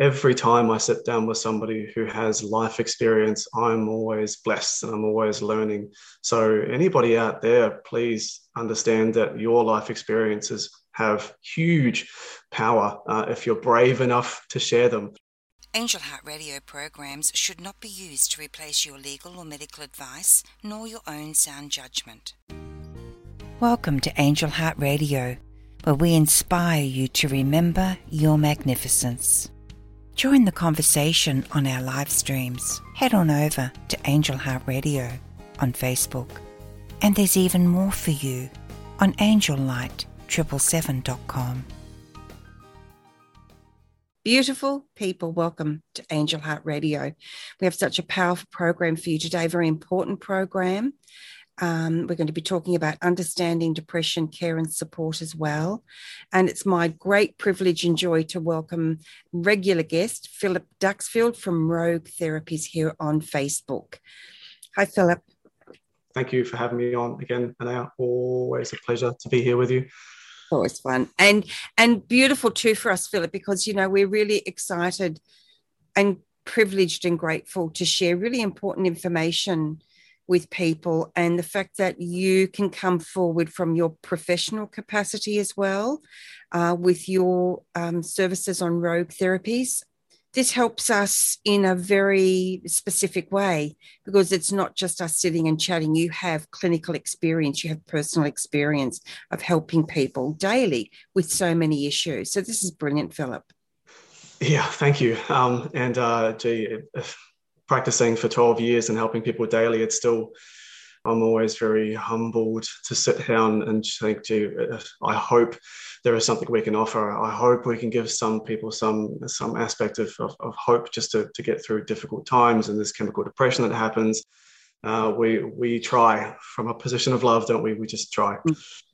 every time I sit down with somebody who has life experience, I'm always blessed and I'm always learning. So, anybody out there, please understand that your life experiences have huge power uh, if you're brave enough to share them. Angel Heart Radio programs should not be used to replace your legal or medical advice nor your own sound judgment. Welcome to Angel Heart Radio, where we inspire you to remember your magnificence. Join the conversation on our live streams. Head on over to Angel Heart Radio on Facebook. And there's even more for you on angellight777.com. Beautiful people, welcome to Angel Heart Radio. We have such a powerful program for you today, very important program. Um, we're going to be talking about understanding depression, care, and support as well. And it's my great privilege and joy to welcome regular guest Philip Duxfield from Rogue Therapies here on Facebook. Hi, Philip. Thank you for having me on again, Anayah. Always a pleasure to be here with you. Always fun and and beautiful too for us, Philip, because you know we're really excited and privileged and grateful to share really important information with people and the fact that you can come forward from your professional capacity as well uh, with your um, services on rogue therapies this helps us in a very specific way because it's not just us sitting and chatting. You have clinical experience, you have personal experience of helping people daily with so many issues. So, this is brilliant, Philip. Yeah, thank you. Um, and uh, gee, practicing for 12 years and helping people daily, it's still, I'm always very humbled to sit down and think, gee, I hope there is something we can offer. I hope we can give some people some some aspect of, of, of hope just to, to get through difficult times and this chemical depression that happens. Uh, we we try from a position of love, don't we? We just try.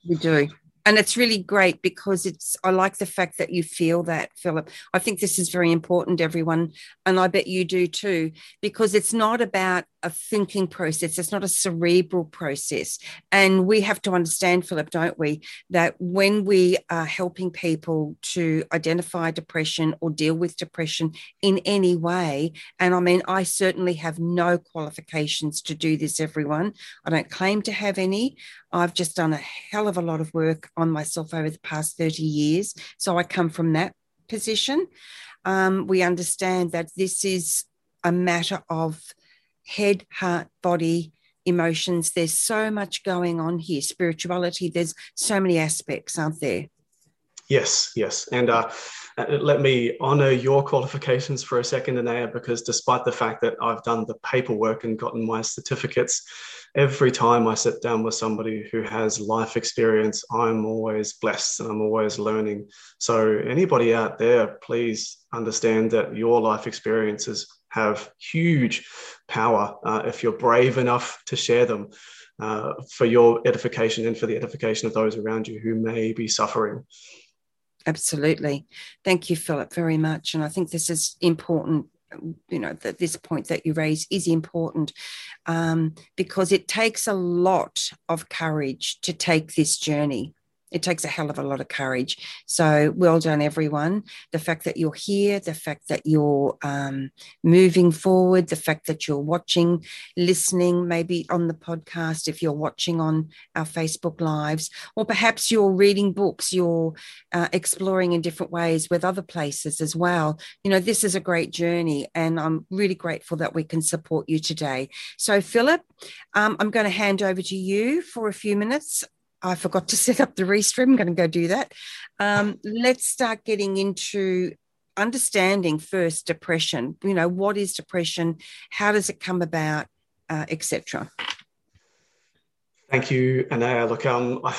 We do and it's really great because it's i like the fact that you feel that philip. I think this is very important everyone and i bet you do too because it's not about a thinking process. It's not a cerebral process. And we have to understand philip don't we that when we are helping people to identify depression or deal with depression in any way and i mean i certainly have no qualifications to do this everyone. I don't claim to have any I've just done a hell of a lot of work on myself over the past 30 years. So I come from that position. Um, we understand that this is a matter of head, heart, body, emotions. There's so much going on here. Spirituality, there's so many aspects, aren't there? Yes, yes. And uh, uh, let me honor your qualifications for a second, Anayah, because despite the fact that I've done the paperwork and gotten my certificates, every time I sit down with somebody who has life experience, I'm always blessed and I'm always learning. So, anybody out there, please understand that your life experiences have huge power uh, if you're brave enough to share them. Uh, for your edification and for the edification of those around you who may be suffering. Absolutely. Thank you, Philip, very much. And I think this is important. You know, that this point that you raise is important um, because it takes a lot of courage to take this journey it takes a hell of a lot of courage. So well done, everyone. The fact that you're here, the fact that you're um, moving forward, the fact that you're watching, listening, maybe on the podcast, if you're watching on our Facebook lives, or perhaps you're reading books, you're uh, exploring in different ways with other places as well. You know, this is a great journey, and I'm really grateful that we can support you today. So, Philip, um, I'm going to hand over to you for a few minutes I forgot to set up the restream. I'm going to go do that. Um, let's start getting into understanding first depression. You know, what is depression? How does it come about, uh, etc. Thank you, Anayah. Look, um, I,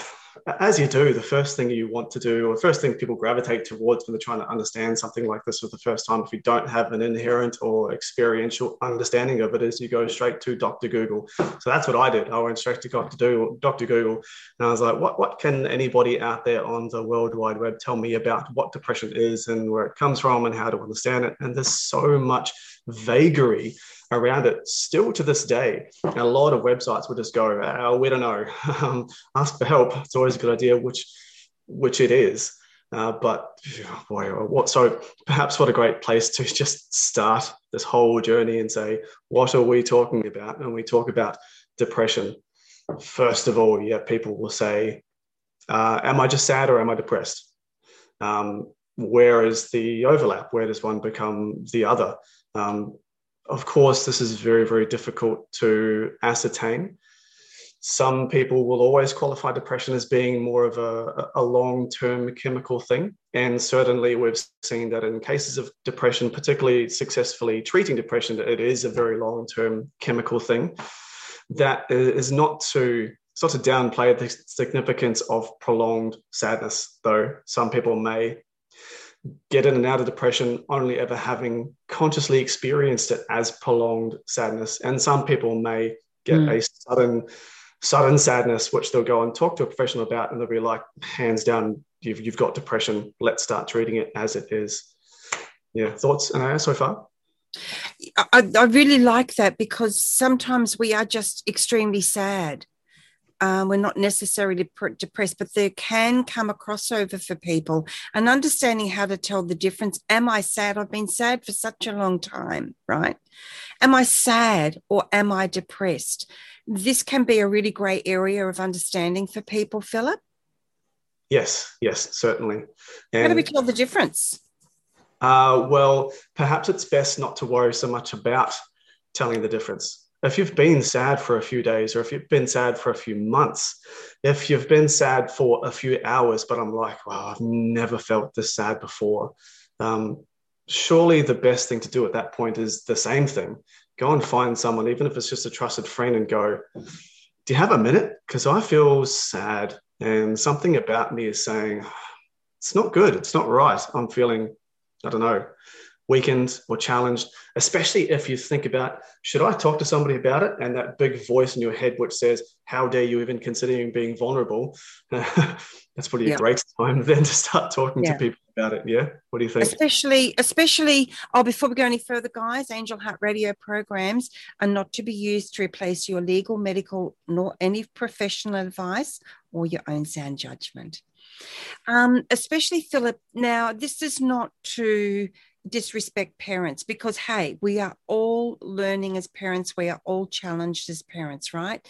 as you do, the first thing you want to do, or the first thing people gravitate towards when they're trying to understand something like this for the first time, if you don't have an inherent or experiential understanding of it, is you go straight to Dr. Google. So that's what I did. I went straight to Dr. Google, and I was like, what, what can anybody out there on the World Wide Web tell me about what depression is and where it comes from and how to understand it? And there's so much vagary around it still to this day. a lot of websites will just go, oh, we don't know, um, ask for help. It's always a good idea, which which it is. Uh, but boy, what so perhaps what a great place to just start this whole journey and say, what are we talking about? And we talk about depression. First of all, yeah, people will say, uh, am I just sad or am I depressed? Um, where is the overlap? Where does one become the other? Um, of course, this is very, very difficult to ascertain some people will always qualify depression as being more of a, a long term chemical thing. And certainly, we've seen that in cases of depression, particularly successfully treating depression, it is a very long term chemical thing. That is not to sort of downplay the significance of prolonged sadness, though some people may get in and out of depression only ever having consciously experienced it as prolonged sadness. And some people may get mm. a sudden sudden sadness, which they'll go and talk to a professional about, and they'll be like, hands down, you've, you've got depression. Let's start treating it as it is. Yeah. Thoughts, Anayah, so far? I, I really like that because sometimes we are just extremely sad. Um, we're not necessarily depressed, but there can come a crossover for people and understanding how to tell the difference. Am I sad? I've been sad for such a long time, right? Am I sad or am I depressed? this can be a really great area of understanding for people, Philip. Yes, yes, certainly. And, How do we tell the difference? Uh, well, perhaps it's best not to worry so much about telling the difference. If you've been sad for a few days, or if you've been sad for a few months, if you've been sad for a few hours, but I'm like, wow, I've never felt this sad before. Um, surely the best thing to do at that point is the same thing go and find someone, even if it's just a trusted friend, and go, Do you have a minute? Because I feel sad. And something about me is saying, It's not good. It's not right. I'm feeling, I don't know, weakened or challenged, especially if you think about, should I talk to somebody about it? And that big voice in your head, which says, How dare you even considering being vulnerable? That's probably yeah. a great time then to start talking yeah. to people about it. Yeah. What do you think? Especially, especially, oh, before we go any further, guys, Angel Heart Radio programs are not to be used to replace your legal, medical, nor any professional advice or your own sound judgment. Um, especially Philip. Now, this is not to disrespect parents because hey we are all learning as parents. We are all challenged as parents right?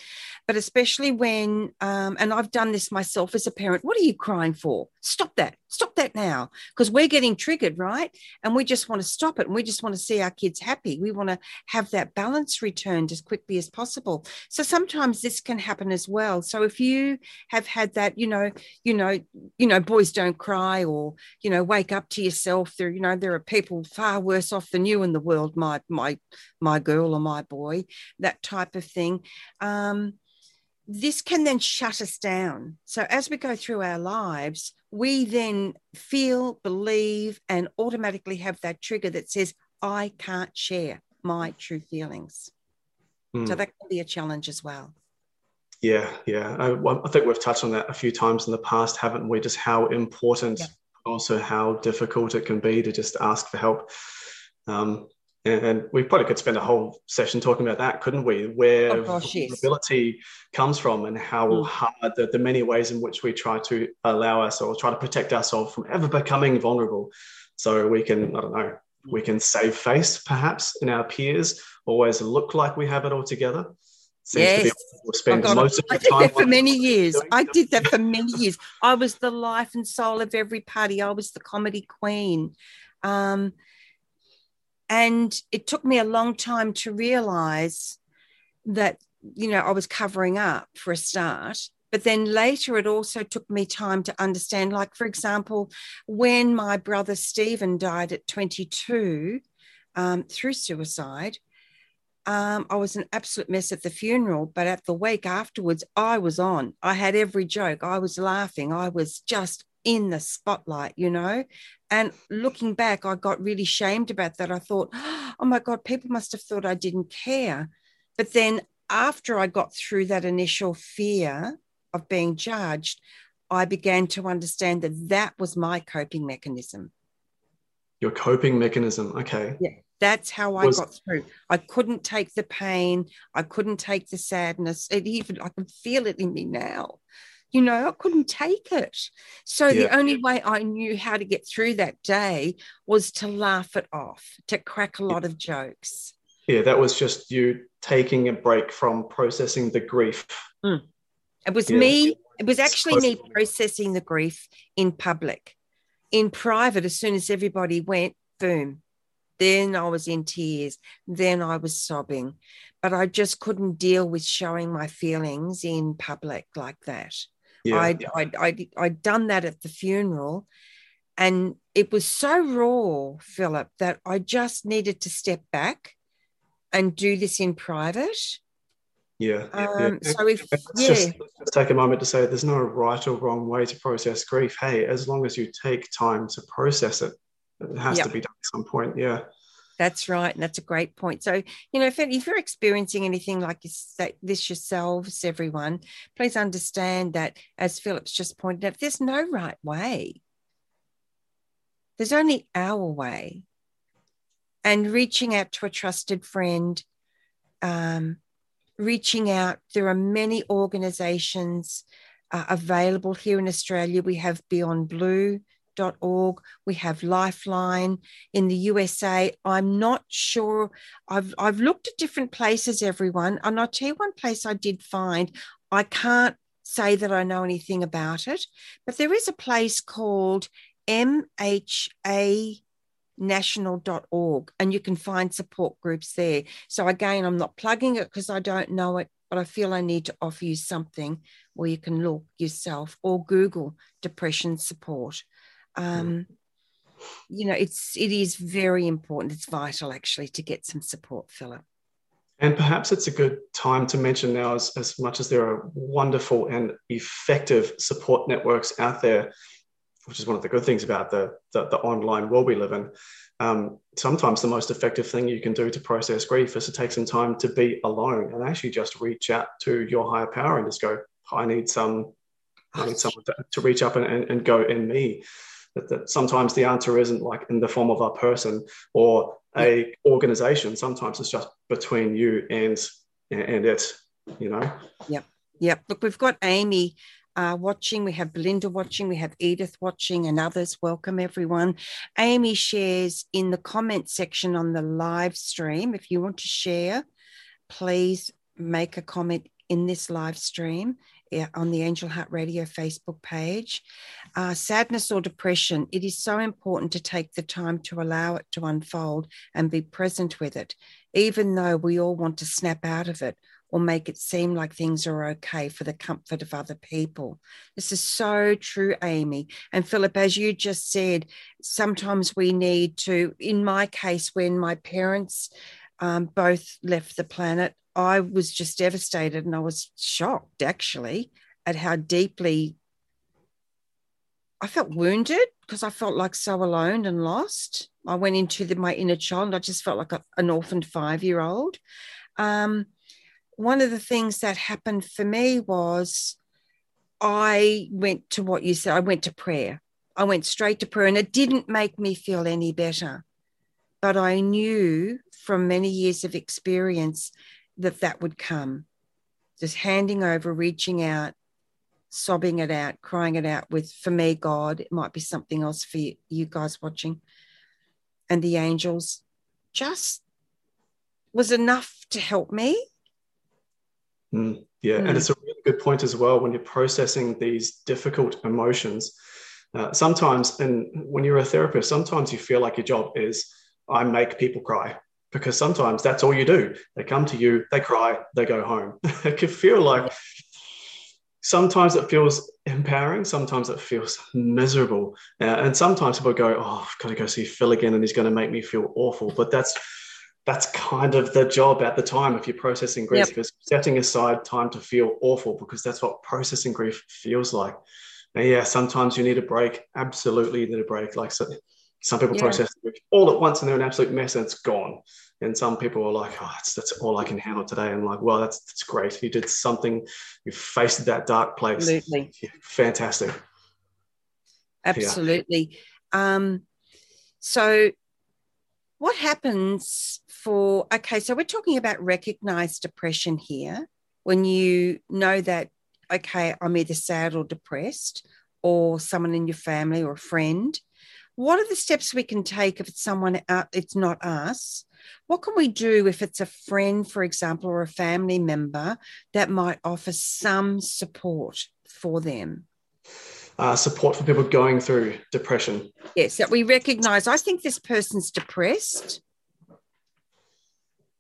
But especially when um, and i've done this myself as a parent what are you crying for? Stop that. Stop that now because we're getting triggered right? And we just want to stop it and we just want to see our kids happy. We want to have that balance returned as quickly as possible. So sometimes this can happen as well. So if you have had that you know you know you know boys don't cry or you know wake up to yourself there you know there are people far worse off than you in the world my my my girl or my boy that type of thing um this can then shut us down. So as we go through our lives, we then feel, believe, and automatically have that trigger that says, I can't share my true feelings. Mm. So that can be a challenge as well. Yeah, yeah. I, I, think we've touched on that a few times in the past, haven't we? Just how important, yeah. Also how difficult it can be to just ask for help. Um, and we probably could spend a whole session talking about that, couldn't we? Where course, vulnerability yes. comes from and how mm. hard the, the, many ways in which we try to allow ourselves, try to protect ourselves from ever becoming vulnerable. So we can, I don't know, we can save face perhaps in our peers, always look like we have it all together. Seems yes. spend oh most of I did that for many years. I did that for many years. I was the life and soul of every party. I was the comedy queen. Um, and it took me a long time to realize that, you know, I was covering up for a start. But then later, it also took me time to understand. Like, for example, when my brother Stephen died at 22 um, through suicide, um, I was an absolute mess at the funeral, but at the week afterwards, I was on. I had every joke. I was laughing. I was just in the spotlight, you know. And looking back, I got really shamed about that. I thought, oh my God, people must have thought I didn't care. But then after I got through that initial fear of being judged, I began to understand that that was my coping mechanism. Your coping mechanism. Okay. Yeah. That's how I was, got through. I couldn't take the pain. I couldn't take the sadness. It even I can feel it in me now. You know, I couldn't take it. So yeah. the only way I knew how to get through that day was to laugh it off, to crack a lot of jokes. Yeah, that was just you taking a break from processing the grief. Mm. It was yeah. me, it was actually me processing the grief in public. In private, as soon as everybody went, boom, then I was in tears. Then I was sobbing. But I just couldn't deal with showing my feelings in public like that. Yeah. I'd, I'd, I'd, I'd done that at the funeral. And it was so raw, Philip, that I just needed to step back and do this in private. Yeah. Um, yeah. So if yeah, just, just take a moment to say there's no right or wrong way to process grief. Hey, as long as you take time to process it, it has yep. to be some point. Yeah. That's right. And that's a great point. So, you know, if, if you're experiencing anything like this yourselves, everyone, please understand that, as Philip's just pointed out, there's no right way. There's only our way. And reaching out to a trusted friend, um, reaching out, there are many organizations uh, available here in Australia. We have Beyond Blue We have Lifeline in the USA. I'm not sure. I've, I've looked at different places, everyone. And I'll tell you one place I did find. I can't say that I know anything about it, but there is a place called MHA national.org and you can find support groups there. So again, I'm not plugging it because I don't know it, but I feel I need to offer you something where you can look yourself or Google depression support. Um, you know, it's it is very important. It's vital actually to get some support, Philip. And perhaps it's a good time to mention now, as, as much as there are wonderful and effective support networks out there, which is one of the good things about the, the, the online world we live in. Um, sometimes the most effective thing you can do to process grief is to take some time to be alone and actually just reach out to your higher power and just go, I need some, I need someone to, to reach up and, and, and go in me that, that sometimes the answer isn't like in the form of a person or a organization sometimes it's just between you and and it you know yep yep look we've got amy uh, watching. We have Belinda watching. We have Edith watching, and others. Welcome, everyone. Amy shares in the comment section on the live stream. If you want to share, please make a comment in this live stream on the Angel Heart Radio Facebook page. Uh, sadness or depression, it is so important to take the time to allow it to unfold and be present with it, even though we all want to snap out of it or make it seem like things are okay for the comfort of other people. This is so true, Amy. And Philip, as you just said, sometimes we need to, in my case, when my parents um, both left the planet, I was just devastated and I was shocked actually at how deeply I felt wounded because I felt like so alone and lost. I went into the, my inner child and I just felt like a, an orphaned five year old. Um, one of the things that happened for me was I went to what you said, I went to prayer. I went straight to prayer and it didn't make me feel any better. But I knew from many years of experience that that would come. Just handing over, reaching out, sobbing it out, crying it out with, for me, God, it might be something else for you, you guys watching. And the angels just was enough to help me. Mm, yeah, mm. and it's a really good point as well when you're processing these difficult emotions. Uh, sometimes, and when you're a therapist, sometimes you feel like your job is I make people cry because sometimes that's all you do. They come to you, they cry, they go home. it can feel like sometimes it feels empowering, sometimes it feels miserable. Uh, and sometimes people go, Oh, I've got to go see Phil again and he's going to make me feel awful. But that's that's kind of the job at the time if you're processing grief yep. is setting aside time to feel awful because that's what processing grief feels like. Now, yeah, sometimes you need a break. Absolutely, you need a break. Like so, some people yeah. process all at once and they're an absolute mess and it's gone. And some people are like, oh, that's, that's all I can handle today. And I'm like, well, that's, that's great. You did something, you faced that dark place. Absolutely. Yeah, fantastic. Absolutely. Yeah. Um, so, what happens for, okay, so we're talking about recognized depression here when you know that okay, I'm either sad or depressed, or someone in your family or a friend. What are the steps we can take if it's someone out, it's not us? What can we do if it's a friend, for example, or a family member that might offer some support for them? Uh, support for people going through depression. Yes, that we recognize. I think this person's depressed.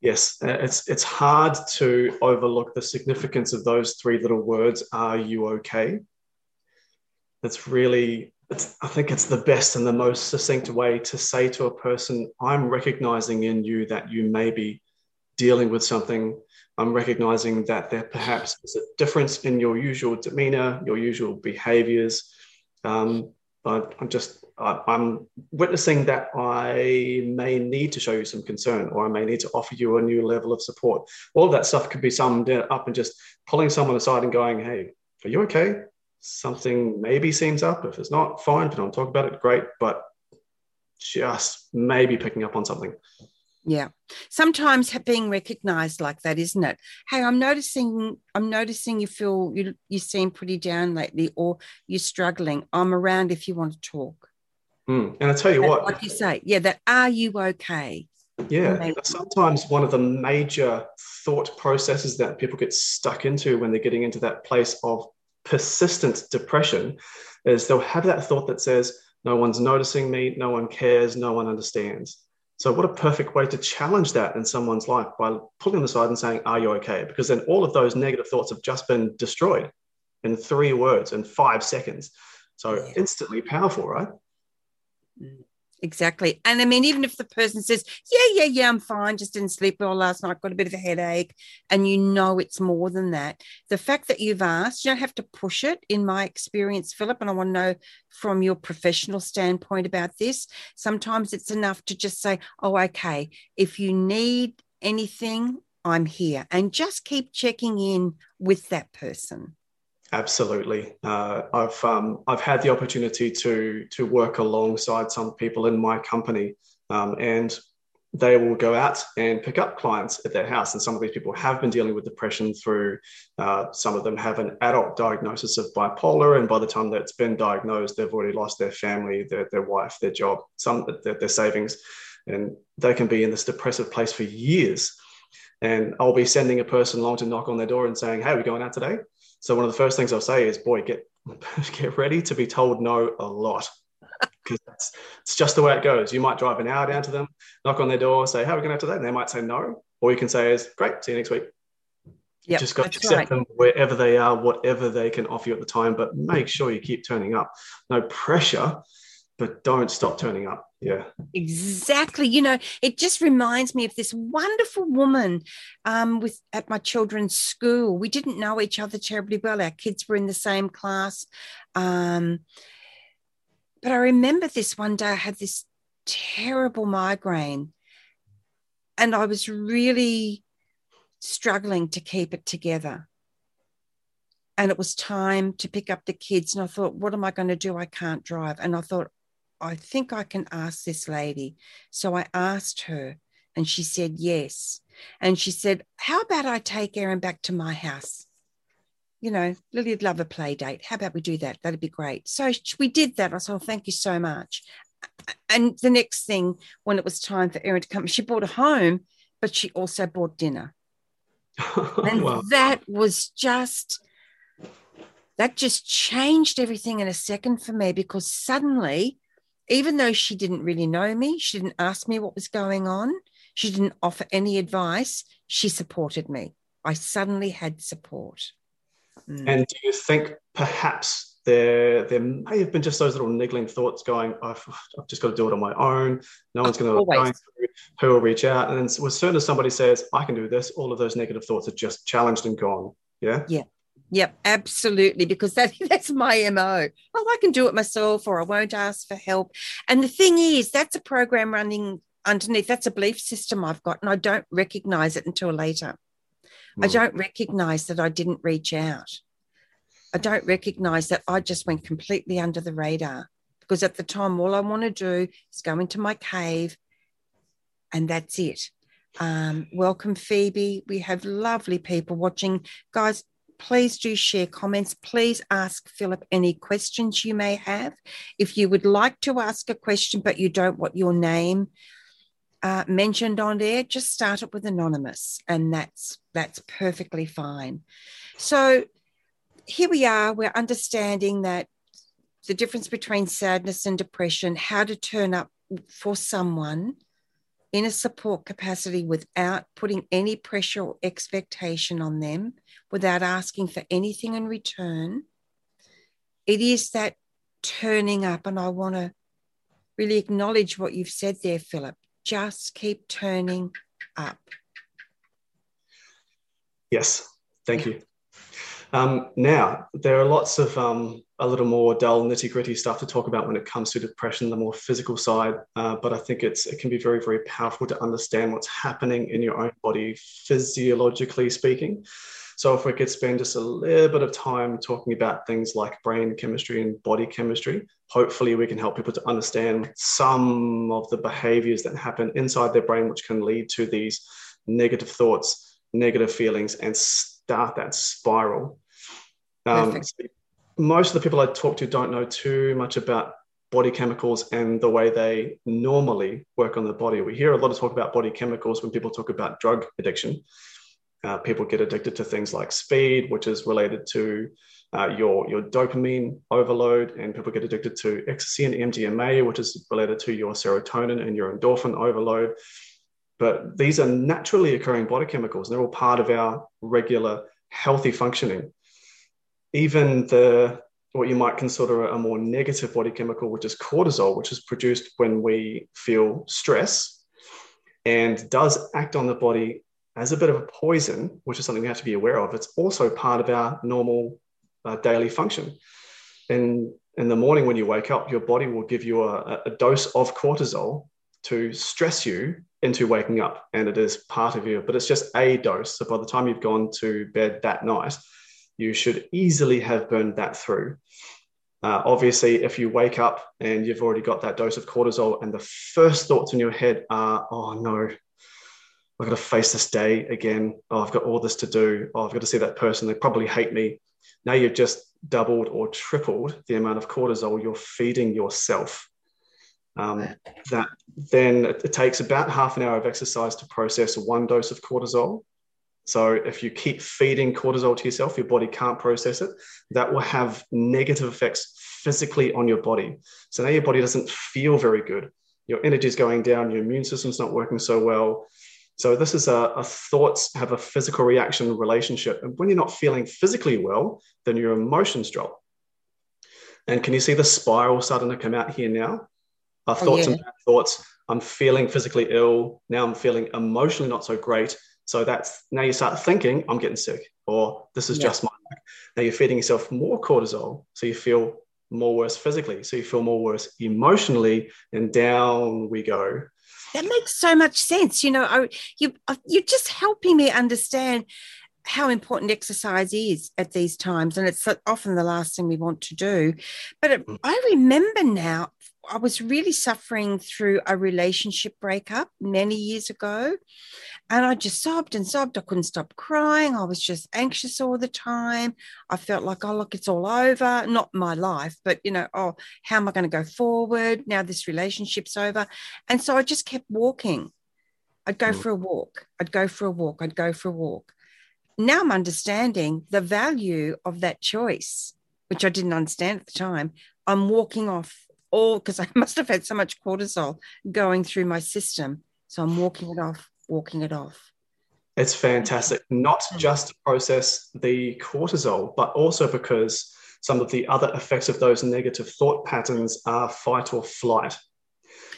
Yes, uh, it's it's hard to overlook the significance of those three little words. Are you okay? It's really, I think it's the best and the most succinct way to say to a person, "I'm recognizing in you that you may be dealing with something I'm recognizing that there perhaps is a difference in your usual demeanor, your usual behaviors. Um, but I'm just, I, I'm witnessing that I may need to show you some concern or I may need to offer you a new level of support. All of that stuff could be summed up and just pulling someone aside and going, hey, are you okay? Something maybe seems up. If it's not, fine, but I'll talk about it, great. But just maybe picking up on something. Yeah. Sometimes being recognized like that, isn't it? Hey, I'm noticing, I'm noticing you feel you you seem pretty down lately, or you're struggling. I'm around if you want to talk. Mm. And I tell you what, like you say, yeah, that are you okay? Yeah. Sometimes one of the major thought processes that people get stuck into when they're getting into that place of persistent depression is they'll have that thought that says, no one's noticing me, no one cares, no one understands. So, what a perfect way to challenge that in someone's life by pulling them aside and saying, Are you okay? Because then all of those negative thoughts have just been destroyed in three words in five seconds. So, yeah. instantly powerful, right? Mm. Exactly. And I mean, even if the person says, Yeah, yeah, yeah, I'm fine, just didn't sleep well last night, got a bit of a headache, and you know it's more than that. The fact that you've asked, you don't have to push it, in my experience, Philip. And I want to know from your professional standpoint about this. Sometimes it's enough to just say, Oh, okay, if you need anything, I'm here. And just keep checking in with that person. Absolutely, uh, I've um, I've had the opportunity to to work alongside some people in my company, um, and they will go out and pick up clients at their house. And some of these people have been dealing with depression through. Uh, some of them have an adult diagnosis of bipolar, and by the time that's been diagnosed, they've already lost their family, their their wife, their job, some their, their savings, and they can be in this depressive place for years. And I'll be sending a person along to knock on their door and saying, "Hey, we're going out today." So one of the first things I'll say is, boy, get get ready to be told no a lot because it's, it's just the way it goes. You might drive an hour down to them, knock on their door, say, "How are we going to have today?" And they might say no, or you can say, "Is great, see you next week." Yeah, just got to accept right. them wherever they are, whatever they can offer you at the time, but make sure you keep turning up. No pressure, but don't stop turning up. Yeah. Exactly. You know, it just reminds me of this wonderful woman um, with at my children's school. We didn't know each other terribly well. Our kids were in the same class. Um, but I remember this one day I had this terrible migraine and I was really struggling to keep it together. And it was time to pick up the kids. And I thought, what am I going to do? I can't drive. And I thought, I think I can ask this lady. So I asked her, and she said yes. And she said, How about I take Erin back to my house? You know, Lily'd love a play date. How about we do that? That'd be great. So we did that. I said, oh, Thank you so much. And the next thing, when it was time for Erin to come, she brought her home, but she also bought dinner. and wow. that was just that just changed everything in a second for me because suddenly even though she didn't really know me, she didn't ask me what was going on, she didn't offer any advice, she supported me. I suddenly had support. Mm. And do you think perhaps there, there may have been just those little niggling thoughts going, I've, I've just got to do it on my own. No one's going to who will reach out. And then as soon as somebody says, I can do this, all of those negative thoughts are just challenged and gone. Yeah. Yeah. Yep, absolutely. Because that, that's my MO. Oh, I can do it myself or I won't ask for help. And the thing is, that's a program running underneath. That's a belief system I've got, and I don't recognize it until later. Mm. I hmm. don't recognize that I didn't reach out. I don't recognize that I just went completely under the radar because at the time, all I want to do is go into my cave and that's it. Um, welcome, Phoebe. We have lovely people watching. Guys, please do share comments. Please ask Philip any questions you may have. If you would like to ask a question, but you don't want your name uh, mentioned on there, just start it with anonymous, and that's that's perfectly fine. So here we are. We're understanding that the difference between sadness and depression, how to turn up for someone in a support capacity without putting any pressure or expectation on them, without asking for anything in return. It is that turning up, and I want to really acknowledge what you've said there, Philip. Just keep turning up. Yes, thank you. Um, now, there are lots of um, a little more dull, nitty gritty stuff to talk about when it comes to depression, the more physical side. Uh, but I think it's it can be very, very powerful to understand what's happening in your own body, physiologically speaking. So, if we could spend just a little bit of time talking about things like brain chemistry and body chemistry, hopefully we can help people to understand some of the behaviors that happen inside their brain, which can lead to these negative thoughts, negative feelings, and start that spiral. Um, most of the people I talk to don't know too much about body chemicals and the way they normally work on the body. We hear a lot of talk about body chemicals when people talk about drug addiction. Uh, people get addicted to things like speed, which is related to uh, your, your dopamine overload, and people get addicted to ecstasy and MDMA, which is related to your serotonin and your endorphin overload. But these are naturally occurring body chemicals, and they're all part of our regular healthy functioning even the what you might consider a more negative body chemical, which is cortisol, which is produced when we feel stress and does act on the body as a bit of a poison, which is something we have to be aware of. It's also part of our normal uh, daily function. And in the morning, when you wake up, your body will give you a, a dose of cortisol to stress you into waking up. And it is part of you, but it's just a dose. So by the time you've gone to bed that night, you should easily have burned that through. Uh, obviously, if you wake up and you've already got that dose of cortisol, and the first thoughts in your head are, oh no, I've got to face this day again. Oh, I've got all this to do. Oh, I've got to see that person. They probably hate me. Now you've just doubled or tripled the amount of cortisol you're feeding yourself. Um, that then it takes about half an hour of exercise to process one dose of cortisol. So if you keep feeding cortisol to yourself, your body can't process it. That will have negative effects physically on your body. So now your body doesn't feel very good. Your energy is going down. Your immune system's not working so well. So this is a, a, thoughts have a physical reaction relationship. And when you're not feeling physically well, then your emotions drop. And can you see the spiral starting to come out here now? Our oh, thoughts yeah. and thoughts. I'm feeling physically ill. Now I'm feeling emotionally not so great. So that's now you start thinking, I'm getting sick, or this is yeah. just my luck. Now you're feeding yourself more cortisol. So you feel more worse physically. So you feel more worse emotionally, and down we go. That makes so much sense. You know, I, you, uh, you're just helping me understand how important exercise is at these times. And it's often the last thing we want to do. But it, mm. I remember now I was really suffering through a relationship breakup many years ago. And I just sobbed and sobbed. I couldn't stop crying. I was just anxious all the time. I felt like, oh, look, it's all over. Not my life, but, you know, oh, how am I going to go forward? Now this relationship's over. And so I just kept walking. I'd go mm. for a walk. I'd go for a walk. I'd go for a walk. Now I'm understanding the value of that choice, which I didn't understand at the time. I'm walking off all because I must have had so much cortisol going through my system. So I'm walking it off, walking it off. It's fantastic, not mm. just to process the cortisol, but also because some of the other effects of those negative thought patterns are fight or flight.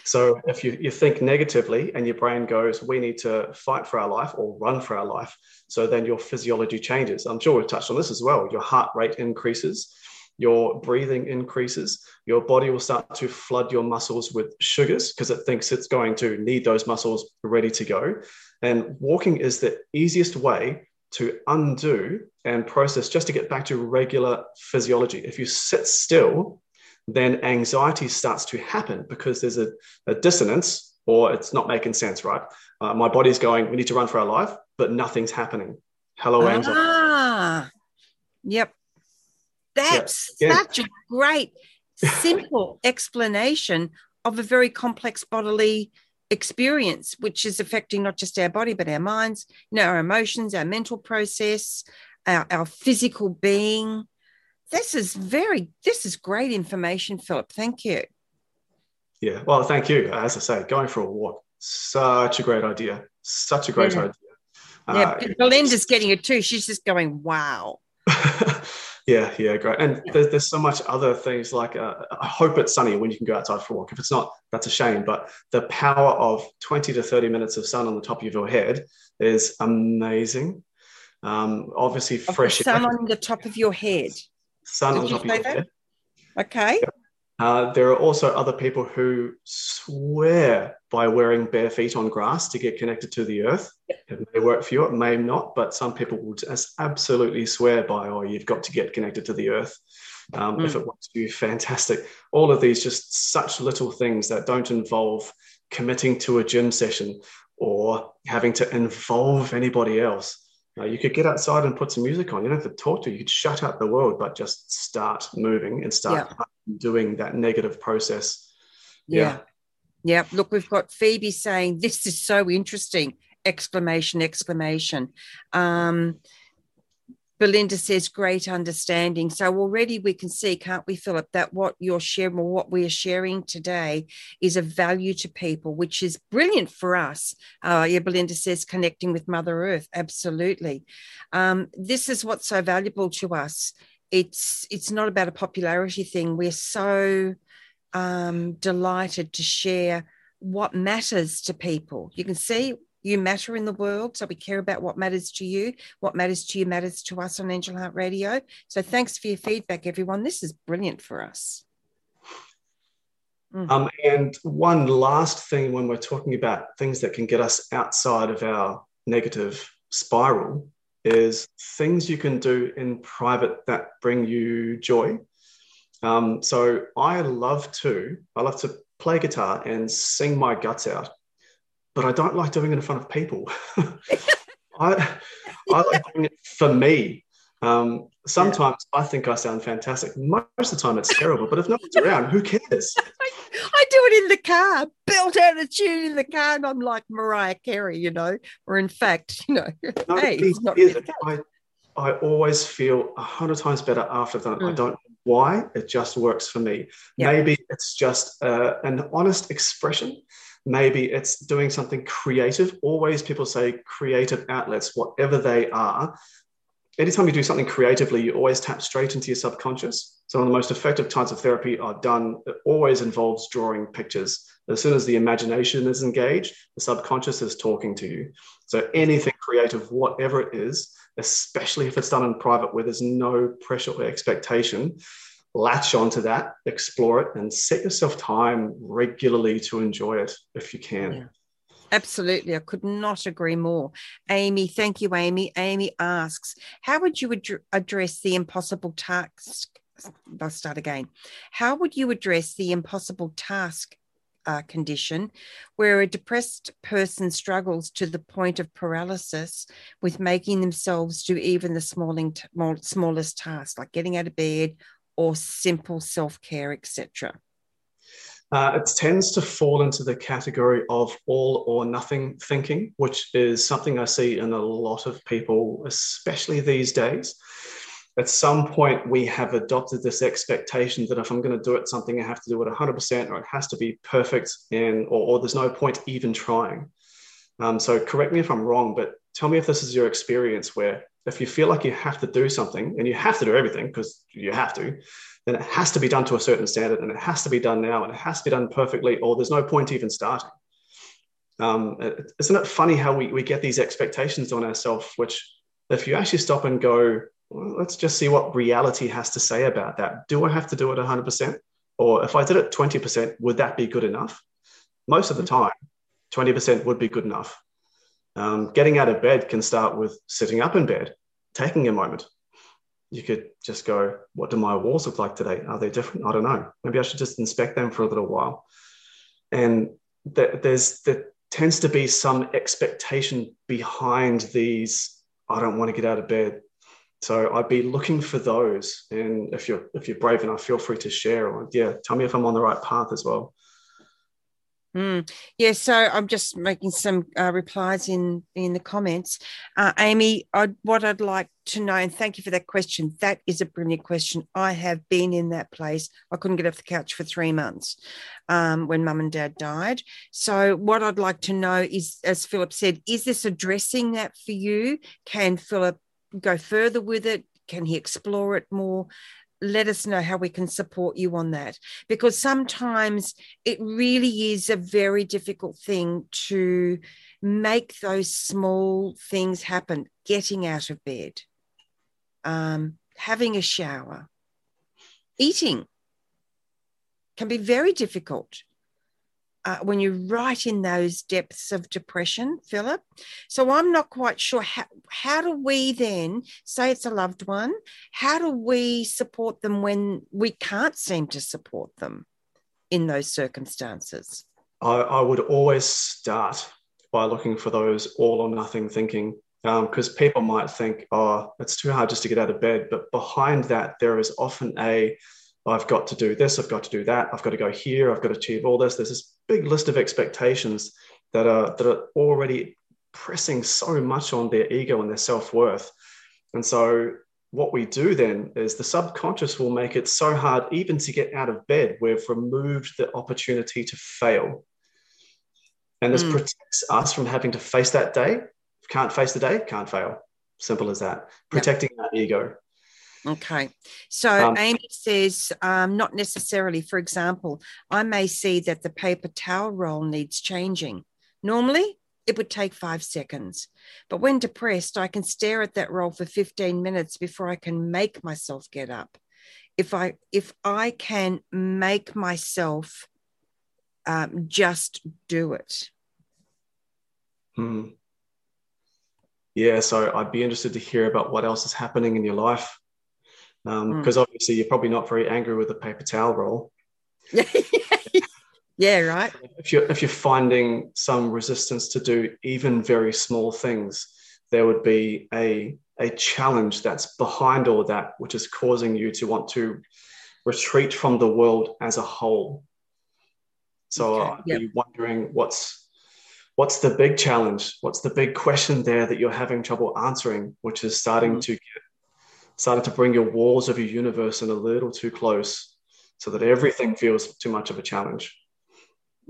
So if you, you think negatively and your brain goes, we need to fight for our life or run for our life. So then your physiology changes. I'm sure we've touched on this as well. Your heart rate increases, your breathing increases, your body will start to flood your muscles with sugars because it thinks it's going to need those muscles ready to go. And walking is the easiest way to undo and process just to get back to regular physiology. If you sit still, then anxiety starts to happen because there's a, a dissonance or it's not making sense, right? Uh, my body's going, we need to run for our life, but nothing's happening. Hello, anxiety. Ah Yep. That's yeah. such a great, simple explanation of a very complex bodily experience, which is affecting not just our body, but our minds, you know, our emotions, our mental process, our, our physical being. This is very, this is great information, Philip. Thank you. Yeah, well, thank you. As I say, going for a walk, such a great idea. Such a great yeah. idea. Yeah, uh, Belinda's getting it too. She's just going, wow. yeah, yeah, great. And yeah. There's, there's so much other things like uh, I hope it's sunny when you can go outside for a walk. If it's not, that's a shame. But the power of 20 to 30 minutes of sun on the top of your head is amazing. Um, obviously, fresh sun on the top of your head. Sun Did on top of your that? head. Okay. Uh, there are also other people who swear by wearing bare feet on grass to get connected to the earth. It may work for you, it may not, but some people will just absolutely swear by, oh, you've got to get connected to the earth. Um, mm. If it works for you, fantastic. All of these just such little things that don't involve committing to a gym session or having to involve anybody else. Uh, you could get outside and put some music on. You don't have to talk to. You could shut out the world, but just start moving and start yeah. Doing that negative process. Yeah. yeah. yeah. Look, we've got Phoebe saying this is so interesting! Exclamation! Exclamation! Um, Belinda says, great understanding. So already we can see, can't we, Philip, that what you're sharing or what we are sharing today is of value to people, which is brilliant for us. Uh, yeah, Belinda says, connecting with Mother Earth. Absolutely. Um, this is what's so valuable to us. It's it's not about a popularity thing. We're so um, delighted to share what matters to people. You can see you matter in the world. So we care about what matters to you. What matters to you matters to us on Angel Heart Radio. So thanks for your feedback, everyone. This is brilliant for us. Mm. Um, and one last thing when we're talking about things that can get us outside of our negative spiral is things you can do in private that bring you joy. Um, so I love to, I love to play guitar and sing my guts out but I don't like doing it in front of people. I, I like doing it for me. Um, sometimes yeah. I think I sound fantastic. Most of the time it's terrible, but if no one's around, who cares? I, do it in the car, built out a tune in the car, and I'm like Mariah Carey, you know, or in fact, you know, no, hey, it's not I, I always feel a hundred times better after that. Mm. I don't know why, it just works for me. Yeah. Maybe it's just uh, an honest expression maybe it's doing something creative. Always people say creative outlets, whatever they are. Anytime you do something creatively, you always tap straight into your subconscious. Some of the most effective types of therapy are done, it always involves drawing pictures. As soon as the imagination is engaged, the subconscious is talking to you. So, anything creative, whatever it is, especially if it's done in private where there's no pressure or expectation, latch onto that, explore it, and set yourself time regularly to enjoy it if you can. Yeah. Absolutely. I could not agree more. Amy, thank you, Amy. Amy asks, how would you ad- address the impossible task? I'll start again. How would you address the impossible task uh, condition where a depressed person struggles to the point of paralysis with making themselves do even the smalling, smallest tasks, like getting out of bed or simple self care, etc.? Uh, it tends to fall into the category of all or nothing thinking, which is something I see in a lot of people, especially these days. At some point, we have adopted this expectation that if I'm going to do it, something I have to do it 100% or it has to be perfect, and or, or there's no point even trying. Um, so correct me if I'm wrong, but tell me if this is your experience where if you feel like you have to do something and you have to do everything because you have to, then it has to be done to a certain standard and it has to be done now and it has to be done perfectly, or there's no point even starting. Um, isn't it funny how we, we get these expectations on ourselves, which if you actually stop and go, well, let's just see what reality has to say about that. Do I have to do it 100%? Or if I did it 20%, would that be good enough? Most of the time, 20% would be good enough. Um, getting out of bed can start with sitting up in bed, taking a moment. You could just go, What do my walls look like today? Are they different? I don't know. Maybe I should just inspect them for a little while. And th- there's there tends to be some expectation behind these. I don't want to get out of bed. so I'd be looking for those. And if you're if you're brave enough, feel free to share. Or yeah, tell me if I'm on the right path as well. Mm. Yeah, so I'm just making some uh, replies in in the comments. Uh, Amy, I'd, what I'd like to know, and thank you for that question. That is a brilliant question. I have been in that place. I couldn't get off the couch for three months um, when mum and dad died. So, what I'd like to know is, as Philip said, is this addressing that for you? Can Philip go further with it? Can he explore it more? Let us know how we can support you on that. Because sometimes it really is a very difficult thing to make those small things happen getting out of bed um, having a shower eating can be very difficult uh, when you're right in those depths of depression, Philip. So I'm not quite sure how, how do we then say it's a loved one? How do we support them when we can't seem to support them in those circumstances? I, I would always start by looking for those all or nothing thinking because um, people might think, oh, it's too hard just to get out of bed. But behind that, there is often a I've got to do this, I've got to do that, I've got to go here, I've got to achieve all this. There's this big list of expectations that are that are already pressing so much on their ego and their self-worth. And so what we do then is the subconscious will make it so hard even to get out of bed. We've removed the opportunity to fail. And this mm. protects us from having to face that day. Can't face the day, can't fail. Simple as that. Protecting yep. that ego. Okay. So um, Amy says, um, not necessarily. For example, I may see that the paper towel roll needs changing. Normally, it would take five seconds. But when depressed, I can stare at that roll for 15 minutes before I can make myself get up. If I if I can make myself um, just do it. Hmm. Yeah, so I'd be interested to hear about what else is happening in your life because um, mm. obviously you're probably not very angry with the paper towel roll. yeah, right. If you're if you're finding some resistance to do even very small things, there would be a a challenge that's behind all that, which is causing you to want to retreat from the world as a whole. So okay. I'd yep. be wondering what's what's the big challenge? What's the big question there that you're having trouble answering, which is starting mm. to get started to bring your walls of your universe in a little too close so that everything feels too much of a challenge.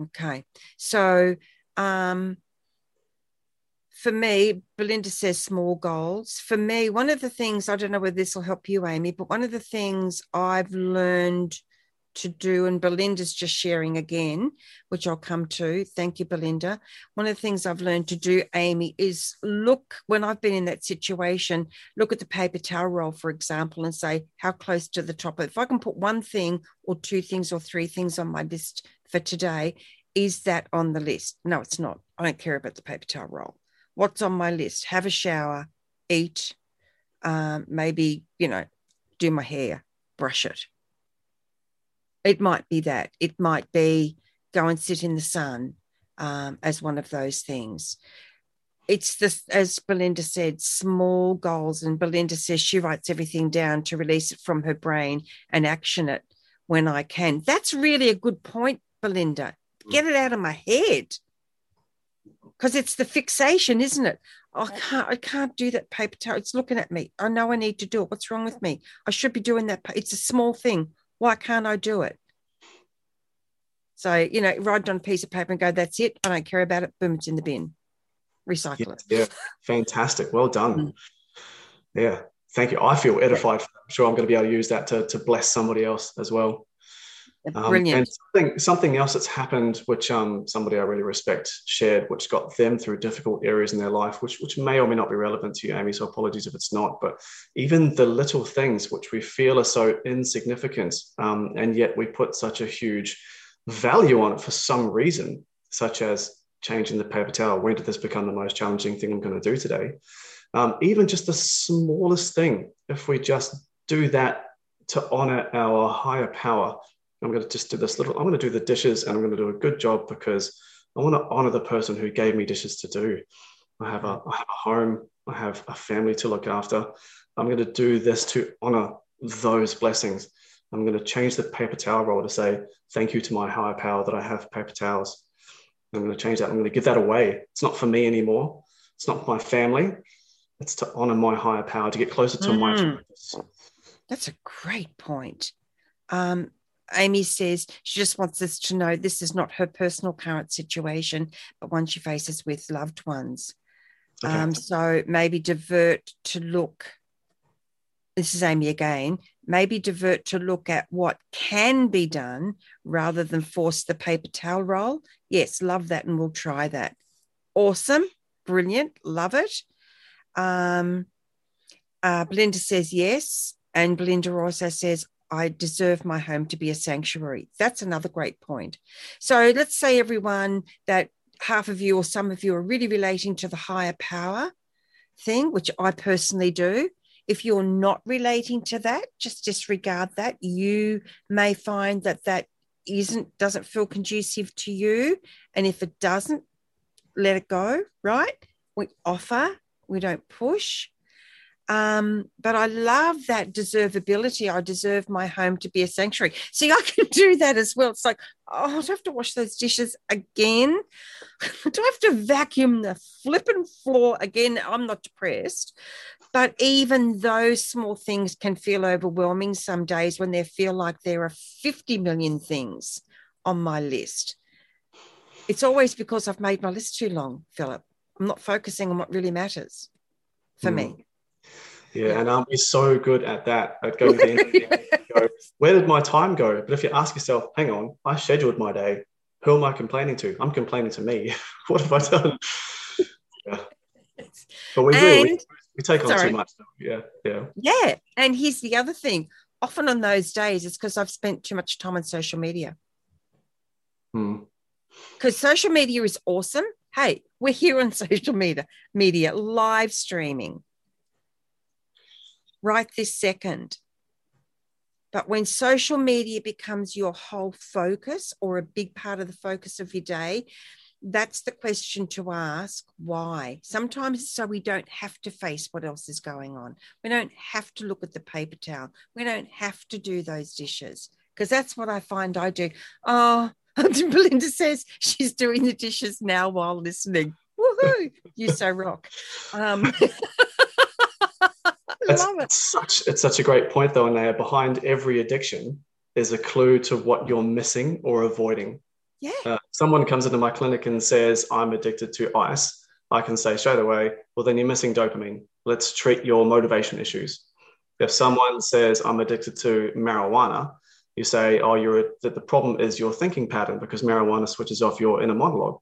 Okay. So, um, for me, Belinda says small goals. For me, one of the things, I don't know whether this will help you, Amy, but one of the things I've learned to do, and Belinda's just sharing again, which I'll come to. Thank you, Belinda. One of the things I've learned to do, Amy, is look when I've been in that situation, look at the paper towel roll, for example, and say, how close to the top? If I can put one thing or two things or three things on my list for today, is that on the list? No, it's not. I don't care about the paper towel roll. What's on my list? Have a shower, eat, um, maybe, you know, do my hair, brush it it might be that. It might be go and sit in the sun um, as one of those things. It's this, as Belinda said, small goals. And Belinda says she writes everything down to release it from her brain and action it when I can. That's really a good point, Belinda. Get it out of my head. Because it's the fixation, isn't it? I can't, I can't do that paper towel. It's looking at me. I know I need to do it. What's wrong with me? I should be doing that. It's a small thing. Why can't I do it? So, you know, write it on a piece of paper and go, that's it. I don't care about it. Boom, it's in the bin. Recycle yeah, it. Yeah, fantastic. Well done. Mm. Yeah, thank you. I feel edified. I'm sure I'm going to be able to use that to, to bless somebody else as well. Um, Brilliant. and something, something else that's happened, which um, somebody I really respect shared, which got them through difficult areas in their life, which, which may or may not be relevant to you, Amy. So apologies if it's not. But even the little things which we feel are so insignificant, um, and yet we put such a huge value on it for some reason, such as changing the paper towel. When did this become the most challenging thing I'm going to do today? Um, even just the smallest thing, if we just do that to honor our higher power I'm going to just do this little, I'm going to do the dishes and I'm going to do a good job because I want to honor the person who gave me dishes to do. I have a, I have a home. I have a family to look after. I'm going to do this to honor those blessings. I'm going to change the paper towel roll to say, thank you to my higher power that I have paper towels. I'm going to change that. I'm going to give that away. It's not for me anymore. It's not for my family. It's to honor my higher power, to get closer to mm. my purpose. That's a great point. Um, Amy says she just wants us to know this is not her personal current situation, but one she faces with loved ones. Okay. Um, so maybe divert to look. This is Amy again. Maybe divert to look at what can be done rather than force the paper towel roll. Yes, love that, and we'll try that. Awesome, brilliant, love it. Um, uh, Belinda says yes, and Belinda also says I deserve my home to be a sanctuary. That's another great point. So let's say, everyone, that half of you or some of you are really relating to the higher power thing, which I personally do. If you're not relating to that, just disregard that. You may find that that isn't doesn't feel conducive to you, and if it doesn't, let it go. Right? We offer, we don't push. Um, but I love that deservability. I deserve my home to be a sanctuary. See, I can do that as well. It's like, oh, I have to wash those dishes again. do I have to vacuum the flipping floor again? I'm not depressed. But even those small things can feel overwhelming some days when they feel like there are 50 million things on my list. It's always because I've made my list too long, Philip. I'm not focusing on what really matters for mm. me. Yeah, and um, we're so good at that. At going to the end of the day, go, where did my time go? But if you ask yourself, hang on, I scheduled my day. Who am I complaining to? I'm complaining to me. what have I done? yeah. But we and, do. We, we take on sorry. too much. Yeah, yeah. Yeah, and here's the other thing. Often on those days, it's because I've spent too much time on social media. Hmm. Because social media is awesome. Hey, we're here on social media, media live streaming right this second. But when social media becomes your whole focus or a big part of the focus of your day, that's the question to ask why. Sometimes so we don't have to face what else is going on. We don't have to look at the paper towel. We don't have to do those dishes because that's what I find I do. Oh, Belinda says she's doing the dishes now while listening. Woohoo! You so rock. Um, That's love it. Such it's such a great point though, Anayah. Behind every addiction is a clue to what you're missing or avoiding. Yeah. Uh, someone comes into my clinic and says, "I'm addicted to ice." I can say straight away, "Well, then you're missing dopamine. Let's treat your motivation issues." If someone says, "I'm addicted to marijuana," you say, "Oh, you're that the problem is your thinking pattern because marijuana switches off your inner monologue."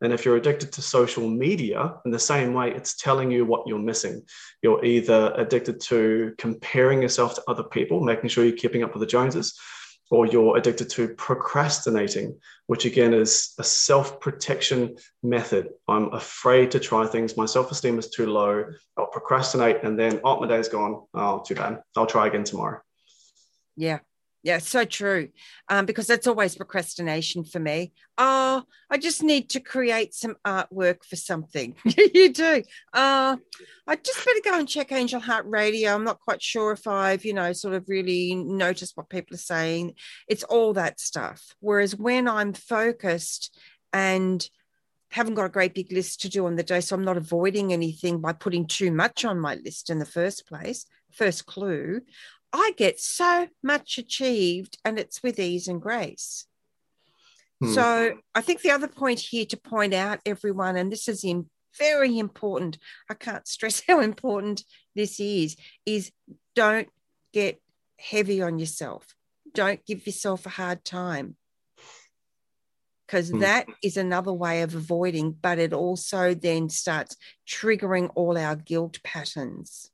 And if you're addicted to social media, in the same way, it's telling you what you're missing. You're either addicted to comparing yourself to other people, making sure you're keeping up with the Joneses, or you're addicted to procrastinating, which again is a self protection method. I'm afraid to try things. My self esteem is too low. I'll procrastinate and then, oh, my day's gone. Oh, too bad. I'll try again tomorrow. Yeah. Yeah, so true. Um, because that's always procrastination for me. Oh, I just need to create some artwork for something. you do. Uh, I just better go and check Angel Heart Radio. I'm not quite sure if I've, you know, sort of really noticed what people are saying. It's all that stuff. Whereas when I'm focused and haven't got a great big list to do on the day, so I'm not avoiding anything by putting too much on my list in the first place. First clue, I get so much achieved and it's with ease and grace. Hmm. So I think the other point here to point out, everyone, and this is in very important, I can't stress how important this is, is don't get heavy on yourself. Don't give yourself a hard time. Because hmm. that is another way of avoiding, but it also then starts triggering all our guilt patterns.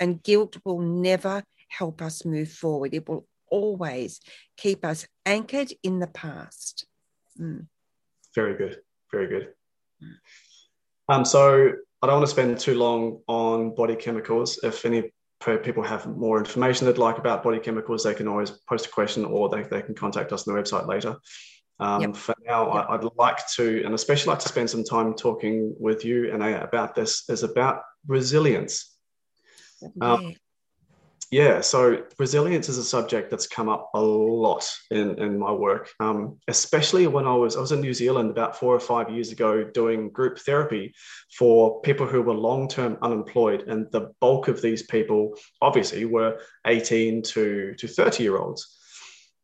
And guilt will never help us move forward. It will always keep us anchored in the past. Mm. Very good. Very good. Mm. Um, so I don't want to spend too long on body chemicals. If any people have more information they'd like about body chemicals, they can always post a question or they, they can contact us on the website later. Um, yep. For now, yep. I, would like to, and especially like to spend some time talking with you and about this, is about resilience. Um, yeah, so resilience is a subject that's come up a lot in, in my work, um, especially when I was I was in New Zealand about four or five years ago doing group therapy for people who were long term unemployed, and the bulk of these people obviously were eighteen to to thirty year olds.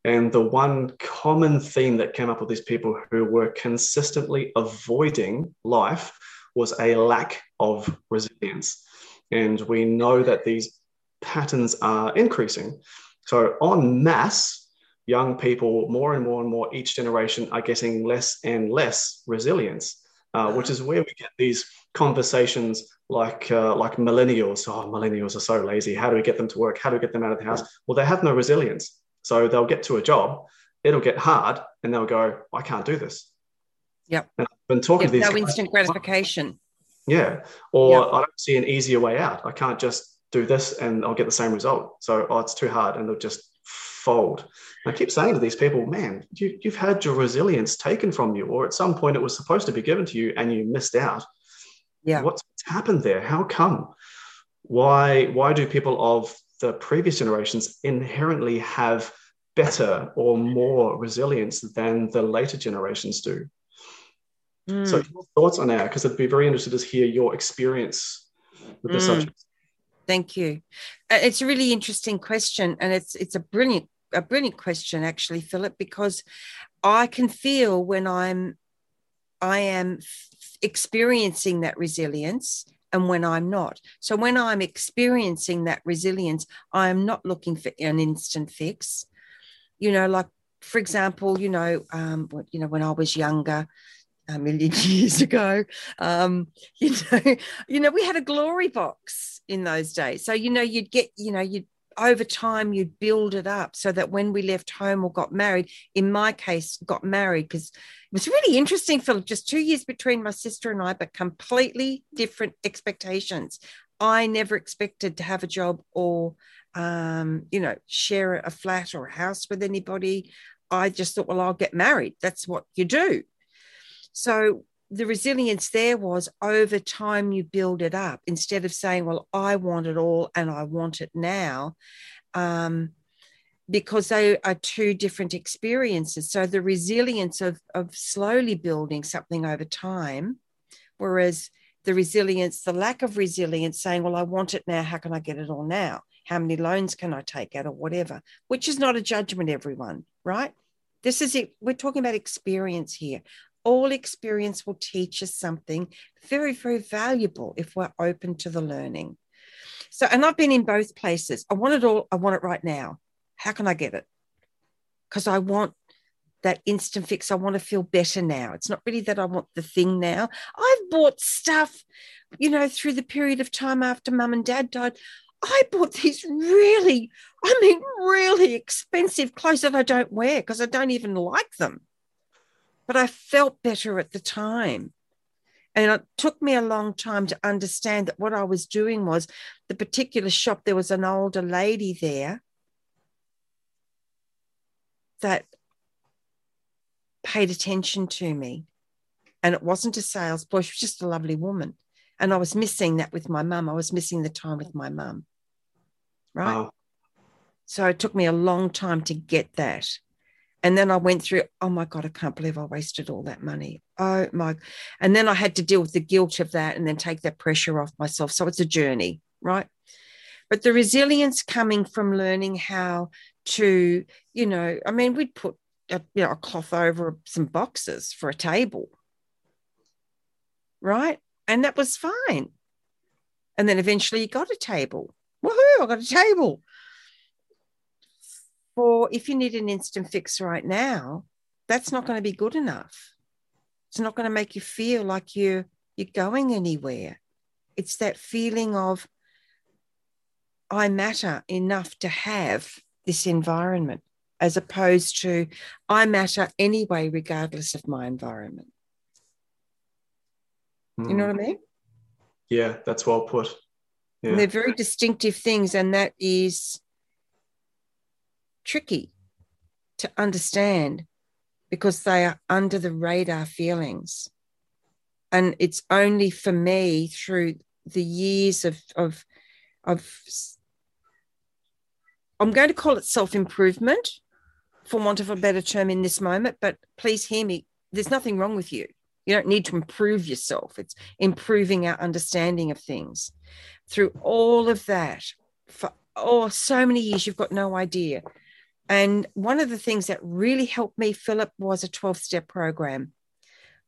And the one common theme that came up with these people who were consistently avoiding life was a lack of resilience. And we know that these patterns are increasing. So, on mass, young people, more and more and more each generation are getting less and less resilience, uh, which is where we get these conversations like uh, like millennials. Oh, millennials are so lazy. How do we get them to work? How do we get them out of the house? Well, they have no resilience. So they'll get to a job, it'll get hard, and they'll go, I can't do this. Yep. And I've been talking yep, to these. No guys, instant gratification. Yeah. Or yep. I don't see an easier way out. I can't just do this and I'll get the same result. So oh, it's too hard and they'll just fold. And I keep saying to these people, man, you, you've had your resilience taken from you, or at some point it was supposed to be given to you and you missed out. Yeah. What's happened there? How come? Why, why do people of the previous generations inherently have better or more resilience than the later generations do? Mm. So, your thoughts on that? Because I'd be very interested to hear your experience with the mm. subject. Thank you. Uh, it's a really interesting question, and it's it's a brilliant a brilliant question actually, Philip, because I can feel when I'm I am experiencing that resilience and when I'm not. So when I'm experiencing that resilience, I am not looking for an instant fix. You know, like for example, you know, um, you know, when I was younger, a million years ago. Um, you know, you know, we had a glory box in those days. So, you know, you'd get, you know, you'd over time you'd build it up so that when we left home or got married, in my case, got married because it was really interesting, Philip. Just two years between my sister and I, but completely different expectations. I never expected to have a job or, um, you know, share a flat or a house with anybody. I just thought, well, I'll get married. That's what you do. So the resilience there was over time you build it up instead of saying, well, I want it all and I want it now. Um, because they are two different experiences. So the resilience of, of slowly building something over time, whereas the resilience, the lack of resilience, saying, Well, I want it now. How can I get it all now? How many loans can I take out or whatever? Which is not a judgment, everyone, right? This is it. We're talking about experience here all experience will teach us something very, very valuable if we're open to the learning. So, and I've been in both places. I want it all, I want it right now. How can I get it? Because I want that instant fix. I want to feel better now. It's not really that I want the thing now. I've bought stuff, you know, through the period of time after mum and dad died. I bought these really, I mean, really expensive clothes that I don't wear because I don't even like them but I felt better at the time. And it took me a long time to understand that what I was doing was the particular shop, there was an older lady there that paid attention to me. And it wasn't a sales boy, she was just a lovely woman. And I was missing that with my mum. I was missing the time with my mum. Right. So it took me a long time to get that. And then I went through, oh my God, I can't believe I wasted all that money. Oh my. And then I had to deal with the guilt of that and then take that pressure off myself. So it's a journey, right? But the resilience coming from learning how to, you know, I mean, we'd put a, you know, a cloth over some boxes for a table, right? And that was fine. And then eventually you got a table. Woohoo, I got a table for if you need an instant fix right now, that's not going to be good enough. It's not going to make you feel like you're you're going anywhere. It's that feeling of I matter enough to have this environment, as opposed to I matter anyway, regardless of my environment. Mm. You know what I mean? Yeah, that's well put. Yeah. they're very distinctive things, and that is tricky to understand because they are under the radar feelings. And it's only for me through the years of, of, of I'm going to call it self improvement for want of a better term in this moment, but please hear me. There's nothing wrong with you. You don't need to improve yourself. It's improving our understanding of things. Through all of that, for oh, so many years, you've got no idea. And one of the things that really helped me, Philip, was a 12 step program.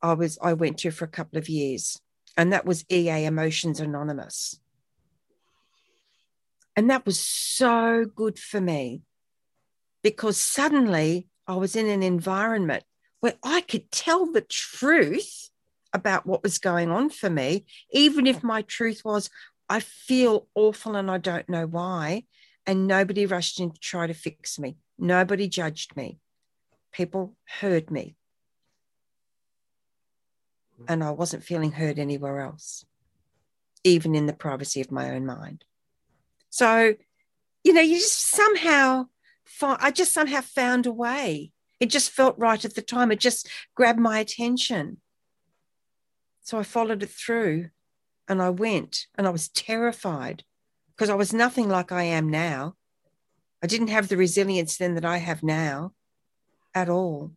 I was I went to for a couple of years, and that was EA Emotions Anonymous. And that was so good for me because suddenly I was in an environment where I could tell the truth about what was going on for me, even if my truth was, I feel awful and I don't know why. And nobody rushed in to try to fix me. Nobody judged me. People heard me. And I wasn't feeling heard anywhere else, even in the privacy of my own mind. So, you know, you just somehow, I just somehow found a way. It just felt right at the time. It just grabbed my attention. So I followed it through and I went and I was terrified because I was nothing like I am now. I didn't have the resilience then that I have now at all.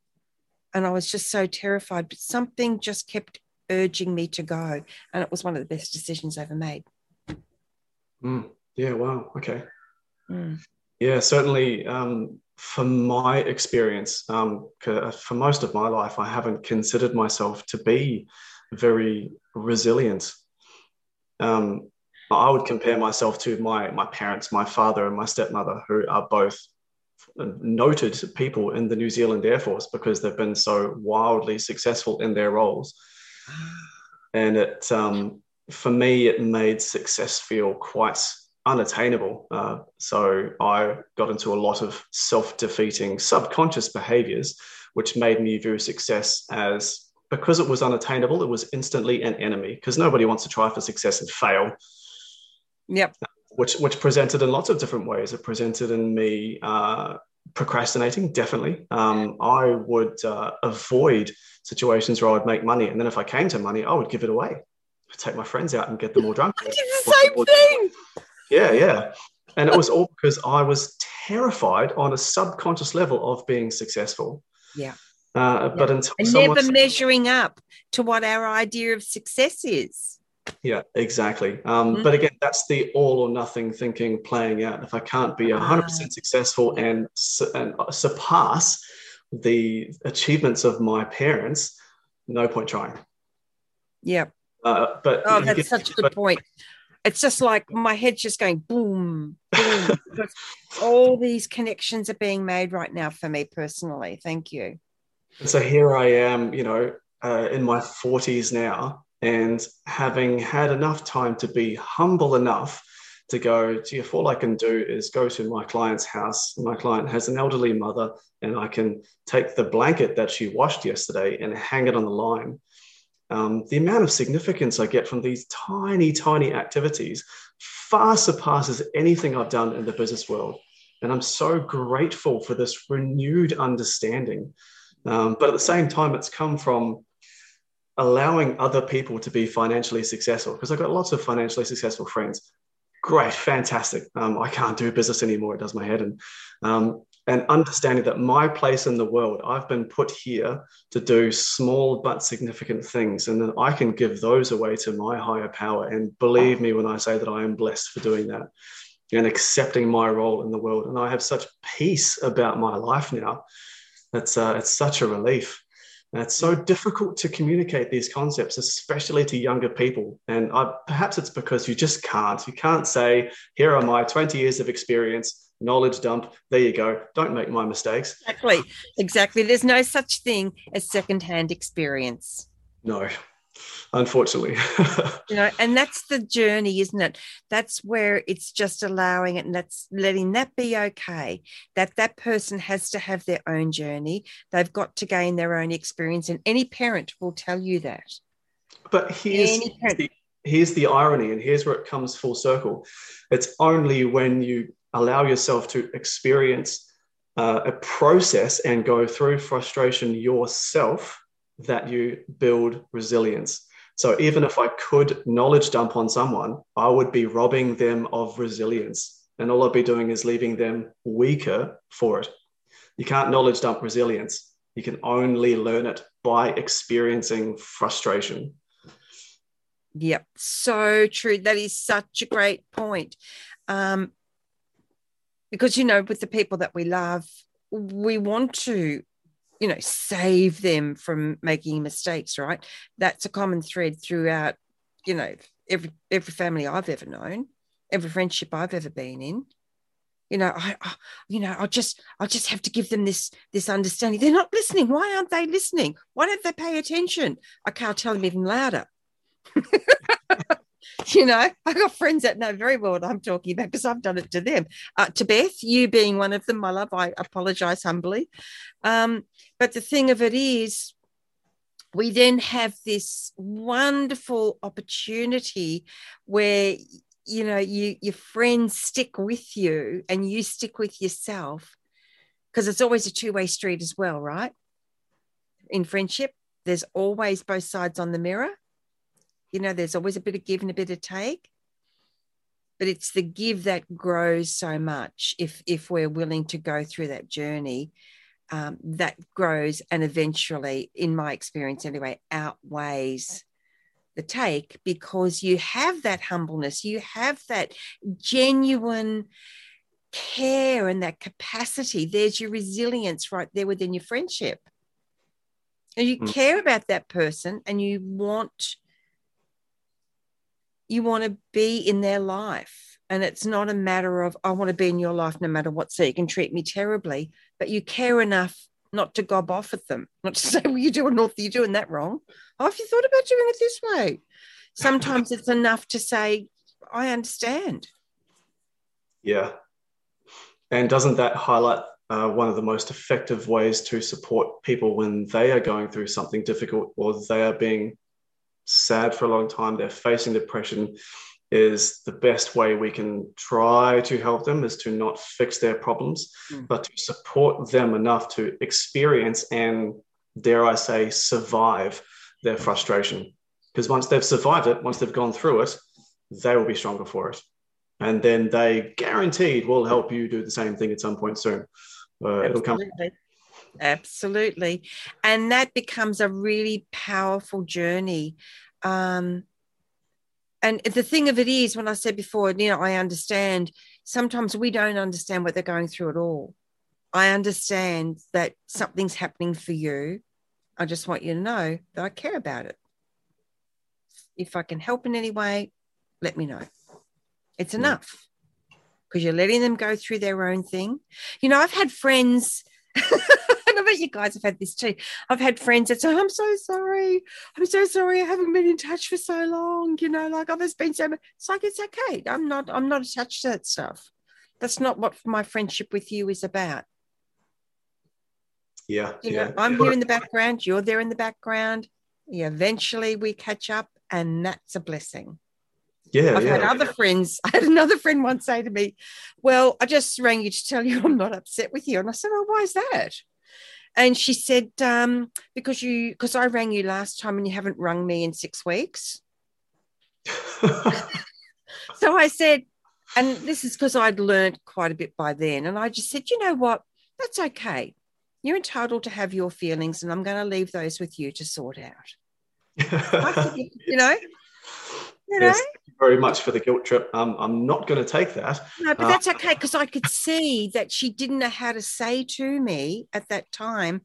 And I was just so terrified, but something just kept urging me to go. And it was one of the best decisions I ever made. Mm. Yeah, wow. Okay. Mm. Yeah, certainly. Um, for my experience, um, for most of my life, I haven't considered myself to be very resilient. Um, I would compare myself to my my parents, my father and my stepmother, who are both noted people in the New Zealand Air Force because they've been so wildly successful in their roles. And it, um, for me, it made success feel quite unattainable. Uh, so I got into a lot of self defeating subconscious behaviors, which made me view success as because it was unattainable, it was instantly an enemy because nobody wants to try for success and fail. Yep. Which, which presented in lots of different ways. It presented in me uh, procrastinating, definitely. Um, I would uh, avoid situations where I would make money. And then if I came to money, I would give it away. I'd take my friends out and get them all drunk. I did the same thing. Yeah, yeah. And it was all because I was terrified on a subconscious level of being successful. Yeah. Uh, yeah. But until and never measuring up to what our idea of success is. Yeah, exactly. Um, mm-hmm. But again, that's the all or nothing thinking playing out. If I can't be 100% ah. successful and, and surpass the achievements of my parents, no point trying. Yeah. Uh, but oh, that's get, such a good but, point it's just like my head's just going boom, boom. all these connections are being made right now for me personally. Thank you. And so here I am, you know, uh, in my 40s now, and having had enough time to be humble enough to go, gee, if all I can do is go to my client's house, my client has an elderly mother, and I can take the blanket that she washed yesterday and hang it on the line um, the amount of significance I get from these tiny, tiny activities far surpasses anything I've done in the business world. And I'm so grateful for this renewed understanding. Um, but at the same time, it's come from allowing other people to be financially successful because I've got lots of financially successful friends. Great, fantastic. Um, I can't do business anymore. It does my head. And um, and understanding that my place in the world, I've been put here to do small but significant things, and that I can give those away to my higher power. And believe me when I say that I am blessed for doing that and accepting my role in the world. And I have such peace about my life now. It's, uh, it's such a relief. And it's so difficult to communicate these concepts, especially to younger people. And I, perhaps it's because you just can't. You can't say, here are my 20 years of experience knowledge dump. There you go. Don't make my mistakes. Exactly. Exactly. There's no such thing as secondhand experience. No, unfortunately. you know, and that's the journey, isn't it? That's where it's just allowing it and that's letting that be okay. That that person has to have their own journey. They've got to gain their own experience. And any parent will tell you that. But here's, the, here's the irony, and here's where it comes full circle. It's only when you allow yourself to experience uh, a process and go through frustration yourself that you build resilience. So even if I could knowledge dump on someone, I would be robbing them of resilience. And all I'd be doing is leaving them weaker for it. You can't knowledge dump resilience. You can only learn it by experiencing frustration. Yep, so true. That is such a great point. Um, because, you know, with the people that we love, we want to you know save them from making mistakes right? That's a common thread throughout you know every every family i've ever known every friendship i've ever been in. You know I, I you know i just i just have to give them this this understanding. They're not listening. Why aren't they listening? Why don't they pay attention? I can't tell them even louder you know, I got friends that know very well what I'm talking about because I've done it to them. Uh, to Beth, you being one of them, my love, I apologize humbly. Um, but the thing of it is, we then have this wonderful opportunity where you know you your friends stick with you and you stick with yourself because it's always a two-way street as well right in friendship there's always both sides on the mirror you know, there's always a bit of give and a bit of take. But it's the give that grows so much if if we're willing to go through that journey. Um, that grows and eventually, in my experience anyway, outweighs the take because you have that humbleness, you have that genuine care and that capacity. There's your resilience right there within your friendship. And you mm. care about that person and you want you want to be in their life. And it's not a matter of, I want to be in your life no matter what, so you can treat me terribly, but you care enough not to gob off at them, not to say, well, you're doing, you're doing that wrong. Oh, have you thought about doing it this way? Sometimes it's enough to say, I understand. Yeah. And doesn't that highlight uh, one of the most effective ways to support people when they are going through something difficult or they are being sad for a long time, they're facing depression, is the best way we can try to help them is to not fix their problems, mm. but to support them enough to experience and, dare I say, survive their frustration. Because once they've survived it, once they've gone through it, they will be stronger for it. And then they guaranteed will help you do the same thing at some point soon. Uh, it'll come. Absolutely. And that becomes a really powerful journey. Um, and the thing of it is, when I said before, you know, I understand sometimes we don't understand what they're going through at all. I understand that something's happening for you. I just want you to know that I care about it. If I can help in any way, let me know. It's enough because you're letting them go through their own thing. You know, I've had friends You guys have had this too. I've had friends that say, I'm so sorry. I'm so sorry. I haven't been in touch for so long. You know, like, oh, there's been so much. It's like, it's okay. I'm not, I'm not attached to that stuff. That's not what my friendship with you is about. Yeah. You yeah. know, I'm here in the background. You're there in the background. Yeah, eventually we catch up, and that's a blessing. Yeah, I've yeah. had other friends. I had another friend once say to me, Well, I just rang you to tell you I'm not upset with you. And I said, Oh, why is that? And she said, um, because you because I rang you last time and you haven't rung me in six weeks. so I said, and this is because I'd learned quite a bit by then. And I just said, you know what? That's okay. You're entitled to have your feelings, and I'm going to leave those with you to sort out. you know, you know? Yes, very much for the guilt trip. Um, I'm not going to take that. No, but uh, that's okay because I could see that she didn't know how to say to me at that time,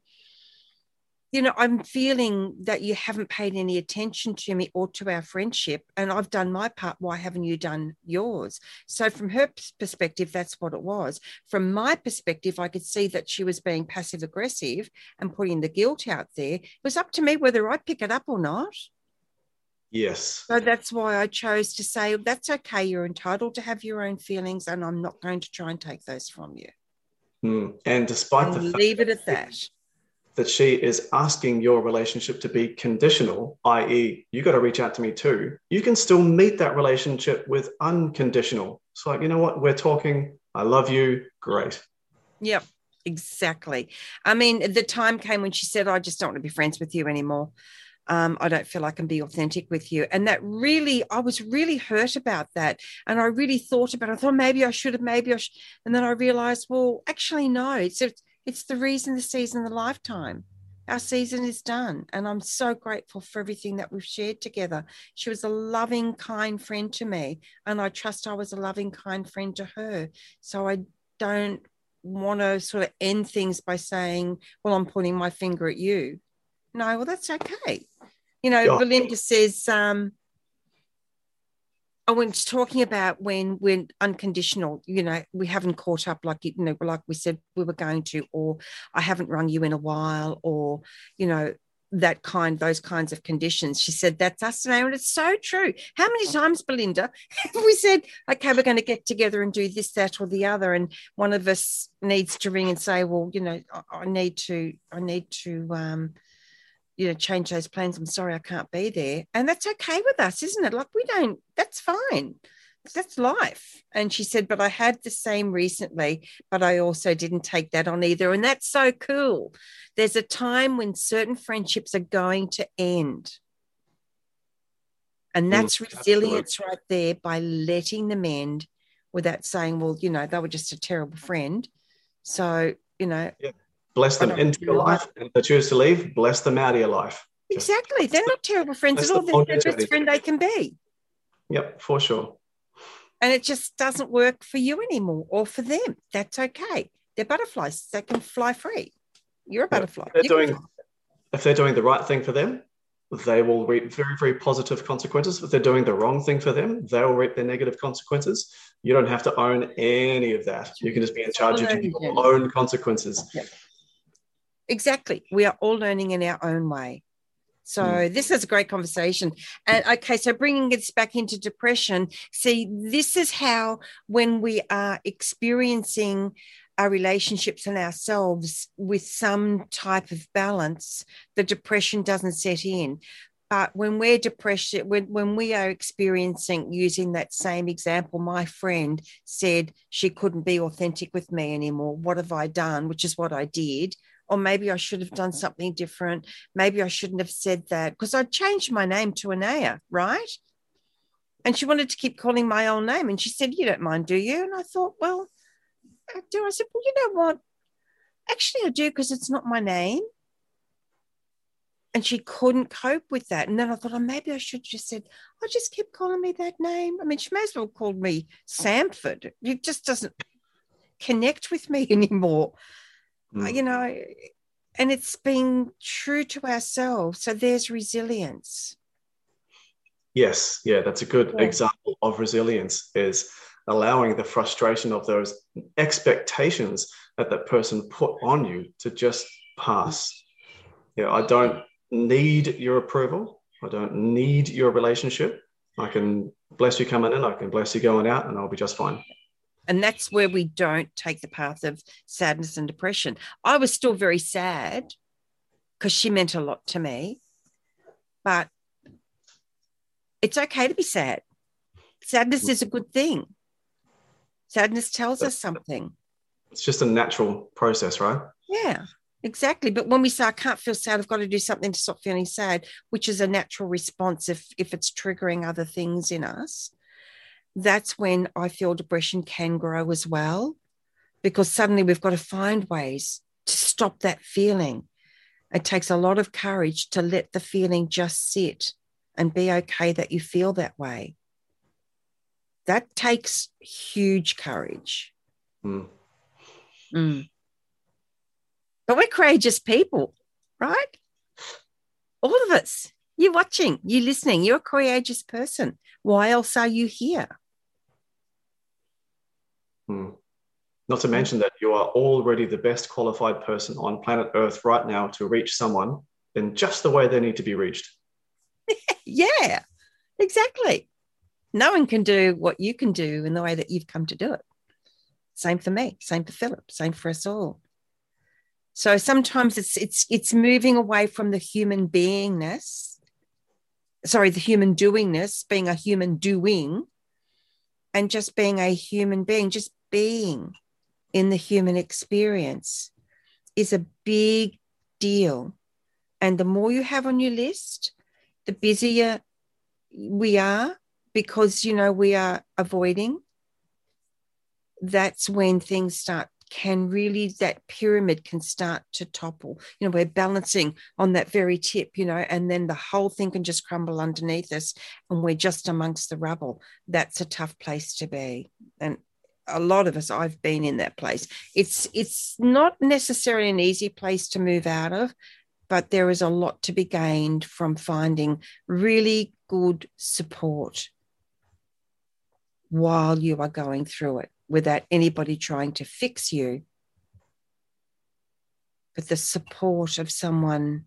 you know, I'm feeling that you haven't paid any attention to me or to our friendship, and I've done my part. Why haven't you done yours? So, from her perspective, that's what it was. From my perspective, I could see that she was being passive aggressive and putting the guilt out there. It was up to me whether I pick it up or not. Yes. So that's why I chose to say that's okay. You're entitled to have your own feelings, and I'm not going to try and take those from you. Mm. And despite and the leave it at that. That she is asking your relationship to be conditional, i.e., you got to reach out to me too. You can still meet that relationship with unconditional. It's like, you know what? We're talking. I love you. Great. Yep. exactly. I mean, the time came when she said, I just don't want to be friends with you anymore. Um, I don't feel I can be authentic with you. And that really, I was really hurt about that. And I really thought about it. I thought maybe I should have, maybe I should. And then I realized, well, actually, no, it's, it's the reason, the season, the lifetime. Our season is done. And I'm so grateful for everything that we've shared together. She was a loving, kind friend to me. And I trust I was a loving, kind friend to her. So I don't want to sort of end things by saying, well, I'm pointing my finger at you. No, well, that's okay. You know, yeah. Belinda says, um, I was talking about when we're unconditional, you know, we haven't caught up like you know, like we said we were going to, or I haven't rung you in a while, or you know, that kind, those kinds of conditions. She said, That's us now. And it's so true. How many times, Belinda, have we said, Okay, we're going to get together and do this, that, or the other? And one of us needs to ring and say, Well, you know, I, I need to, I need to um, you know, change those plans. I'm sorry I can't be there. And that's okay with us, isn't it? Like we don't, that's fine that's life. And she said, but I had the same recently, but I also didn't take that on either. And that's so cool. There's a time when certain friendships are going to end. And mm, that's mm, resilience right there by letting them end without saying, well, you know, they were just a terrible friend. So, you know, yeah. Bless them into your life. And if they choose to leave, bless them out of your life. Exactly. They're not terrible friends at all. They're the best friend they can be. Yep, for sure and it just doesn't work for you anymore or for them. That's okay. They're butterflies. They can fly free. You're a butterfly. If they're, doing, if they're doing the right thing for them, they will reap very, very positive consequences. If they're doing the wrong thing for them, they will reap their negative consequences. You don't have to own any of that. You can just be in charge of your own consequences. Exactly. We are all learning in our own way. So mm. this is a great conversation. And okay, so bringing this back into depression, see, this is how when we are experiencing our relationships and ourselves with some type of balance, the depression doesn't set in. But when we're depressed, when, when we are experiencing using that same example, my friend said she couldn't be authentic with me anymore. What have I done? Which is what I did or maybe I should have done something different. Maybe I shouldn't have said that because I changed my name to Anayah, right? And she wanted to keep calling my old name. And she said, You don't mind, do you? And I thought, Well, I do. I said, Well, you know what? Actually, I do because it's not my name. And she couldn't cope with that. And then I thought, oh, maybe I should just said, I just keep calling me that name. I mean, she may as well called me Samford. It just doesn't connect with me anymore mm. you know, and it's being true to ourselves. So there's resilience. Yes, yeah, that's a good yeah. example of resilience is allowing the frustration of those expectations that that person put on you to just pass. Yeah, I don't need your approval. I don't need your relationship. I can bless you coming in, I can bless you going out, and I'll be just fine. And that's where we don't take the path of sadness and depression. I was still very sad because she meant a lot to me, but it's okay to be sad. Sadness is a good thing. Sadness tells us something. It's just a natural process, right? Yeah, exactly. But when we say I can't feel sad, I've got to do something to stop feeling sad, which is a natural response if if it's triggering other things in us that's when I feel depression can grow as well, because suddenly we've got to find ways to stop that feeling. It takes a lot of courage to let the feeling just sit and be okay that you feel that way. That takes huge courage. Mm. Mm. But we're courageous people, right? All of us. You're watching, you're listening, you're a courageous person. Why else are you here? Hmm. Not to mention that you are already the best qualified person on planet Earth right now to reach someone in just the way they need to be reached. yeah, exactly. No one can do what you can do in the way that you've come to do it. Same for me, same for Philip, same for us all. So sometimes it's it's it's moving away from the human beingness, sorry, the human doingness, being a human doing, and just being a human being, just being in the human experience is a big deal. And the more you have on your list, the busier we are because, you know, we are avoiding. That's when things start can really that pyramid can start to topple. You know we're balancing on that very tip you know and then the whole thing can just crumble underneath us and we're just amongst the rubble. That's a tough place to be. And a lot of us i've been in that place. It's it's not necessarily an easy place to move out of but there is a lot to be gained from finding really good support while you are going through it without anybody trying to fix you but the support of someone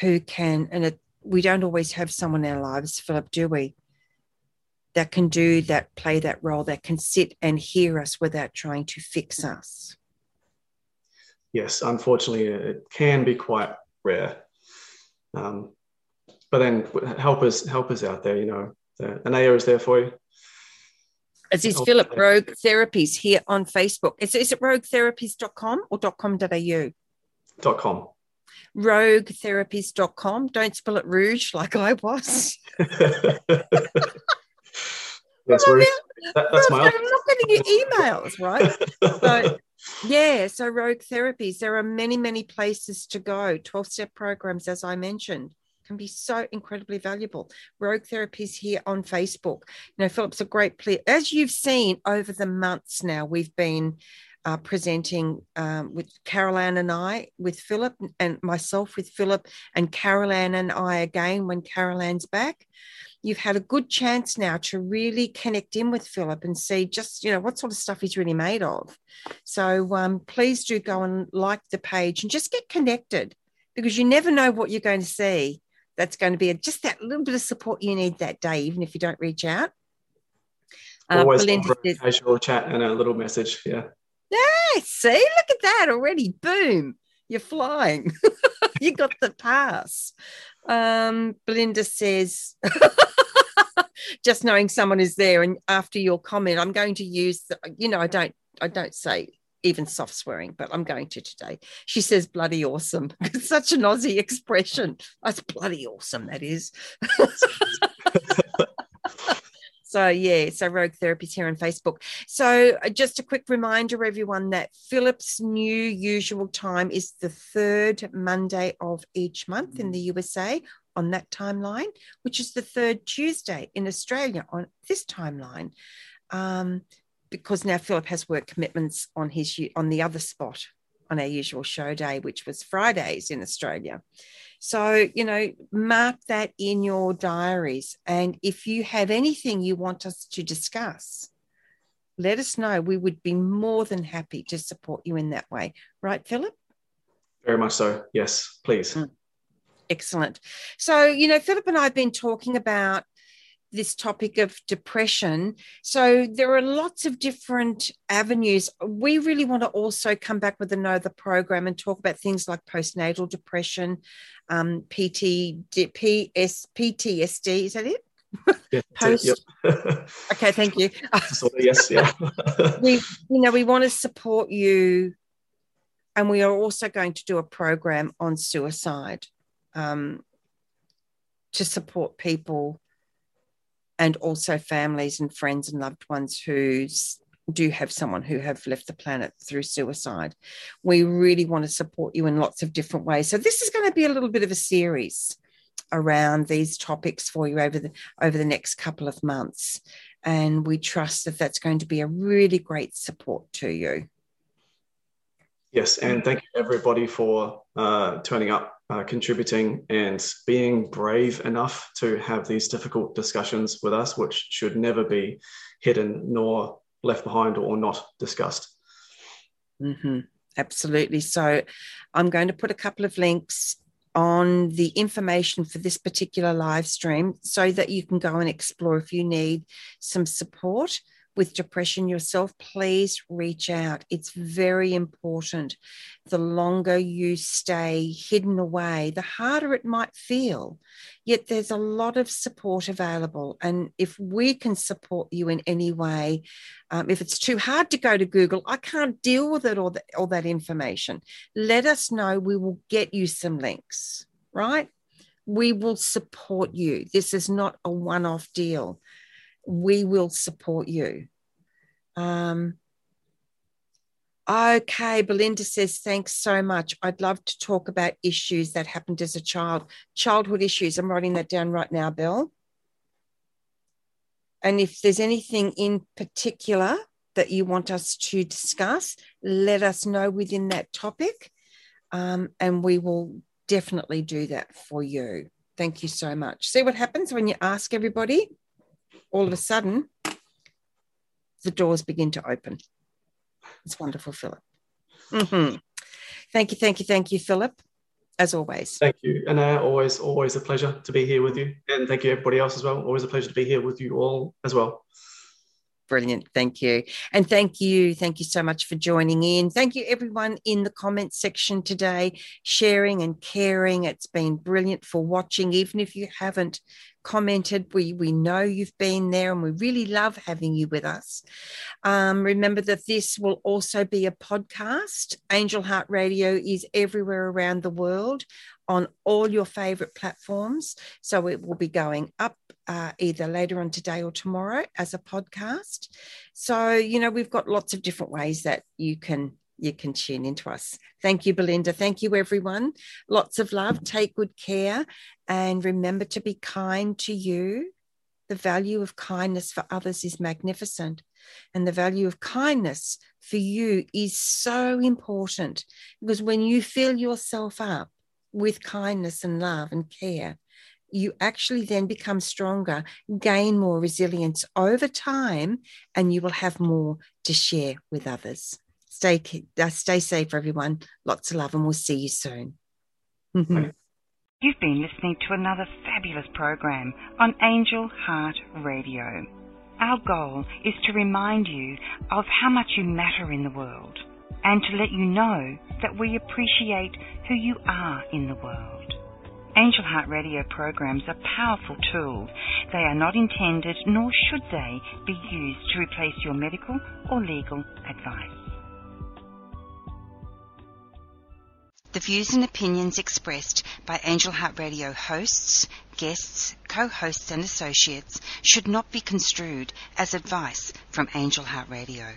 who can and it, we don't always have someone in our lives philip do we that can do that, play that role, that can sit and hear us without trying to fix us. Yes, unfortunately, it can be quite rare. Um, but then help us, help us out there. You know, the, Anayah is there for you. As is Philip Rogue Therapies here on Facebook. Is, is it roguetherapies.com or .com.au? Dot .com. Roguetherapies.com. Don't spell it rouge like I was. That's where that, that's my. I'm not getting your emails, right? so, yeah, so Rogue Therapies. There are many, many places to go. Twelve step programs, as I mentioned, can be so incredibly valuable. Rogue Therapies here on Facebook. You know, Philip's a great player. As you've seen over the months now, we've been uh, presenting um, with Carol Ann and I, with Philip and myself with Philip, and Carol Ann and I again when Carol Ann's back you've had a good chance now to really connect in with Philip and see just, you know, what sort of stuff he's really made of. So um, please do go and like the page and just get connected because you never know what you're going to see. That's going to be a, just that little bit of support you need that day, even if you don't reach out. Uh, Always Belinda a casual chat and a little message. Yeah. Yeah. See, look at that already. Boom. You're flying. you got the pass. Um, Belinda says, just knowing someone is there, and after your comment, I'm going to use, the, you know, I don't, I don't say even soft swearing, but I'm going to today. She says bloody awesome. It's such an Aussie expression. That's bloody awesome, that is. So, yeah, so Rogue Therapies here on Facebook. So, uh, just a quick reminder, everyone, that Philip's new usual time is the third Monday of each month in the USA on that timeline, which is the third Tuesday in Australia on this timeline. Um, because now Philip has work commitments on his on the other spot on our usual show day, which was Fridays in Australia. So, you know, mark that in your diaries. And if you have anything you want us to discuss, let us know. We would be more than happy to support you in that way. Right, Philip? Very much so. Yes, please. Mm. Excellent. So, you know, Philip and I have been talking about this topic of depression. So there are lots of different avenues. We really want to also come back with another program and talk about things like postnatal depression, um, PT, PS, PTSD. Is that it? Yeah, Post. It, yep. okay, thank you. yes, yeah. we, you know, we want to support you, and we are also going to do a program on suicide um, to support people and also families and friends and loved ones who do have someone who have left the planet through suicide. We really want to support you in lots of different ways. So this is going to be a little bit of a series around these topics for you over the over the next couple of months and we trust that that's going to be a really great support to you yes and thank you everybody for uh, turning up uh, contributing and being brave enough to have these difficult discussions with us, which should never be hidden nor left behind or not discussed. Mm-hmm. Absolutely. So I'm going to put a couple of links on the information for this particular live stream so that you can go and explore if you need some support with depression yourself, please reach out. It's very important. The longer you stay hidden away, the harder it might feel. Yet there's a lot of support available. And if we can support you in any way, um, if it's too hard to go to Google, I can't deal with it, the, all that information, let us know. We will get you some links, right? We will support you. This is not a one off deal we will support you. Um, okay, Belinda says, thanks so much. I'd love to talk about issues that happened as a child, childhood issues. I'm writing that down right now, Bill. And if there's anything in particular that you want us to discuss, let us know within that topic. Um, and we will definitely do that for you. Thank you so much. See what happens when you ask everybody? All of a sudden, the doors begin to open. It's wonderful, Philip. Mm-hmm. Thank you, thank you, thank you, Philip. As always. Thank you. And uh, always, always a pleasure to be here with you. And thank you, everybody else as well. Always a pleasure to be here with you all as well. Brilliant. Thank you. And thank you. Thank you so much for joining in. Thank you, everyone in the comments section today, sharing and caring. It's been brilliant for watching. Even if you haven't commented, we, we know you've been there and we really love having you with us. Um, remember that this will also be a podcast. Angel Heart Radio is everywhere around the world on all your favorite platforms. So it will be going up uh, either later on today or tomorrow as a podcast. So, you know, we've got lots of different ways that you can you can tune into us. Thank you, Belinda. Thank you, everyone. Lots of love. Take good care. And remember to be kind to you. The value of kindness for others is magnificent. And the value of kindness for you is so important because when you fill yourself up with kindness and love and care, you actually then become stronger, gain more resilience over time, and you will have more to share with others. Stay, uh, stay safe, everyone. Lots of love, and we'll see you soon. You've been listening to another fabulous program on Angel Heart Radio. Our goal is to remind you of how much you matter in the world and to let you know that we appreciate who you are in the world. Angel Heart Radio programs are powerful tools. They are not intended, nor should they, be used to replace your medical or legal advice. The views and opinions expressed by Angel Heart Radio hosts, guests, co-hosts and associates should not be construed as advice from Angel Heart Radio.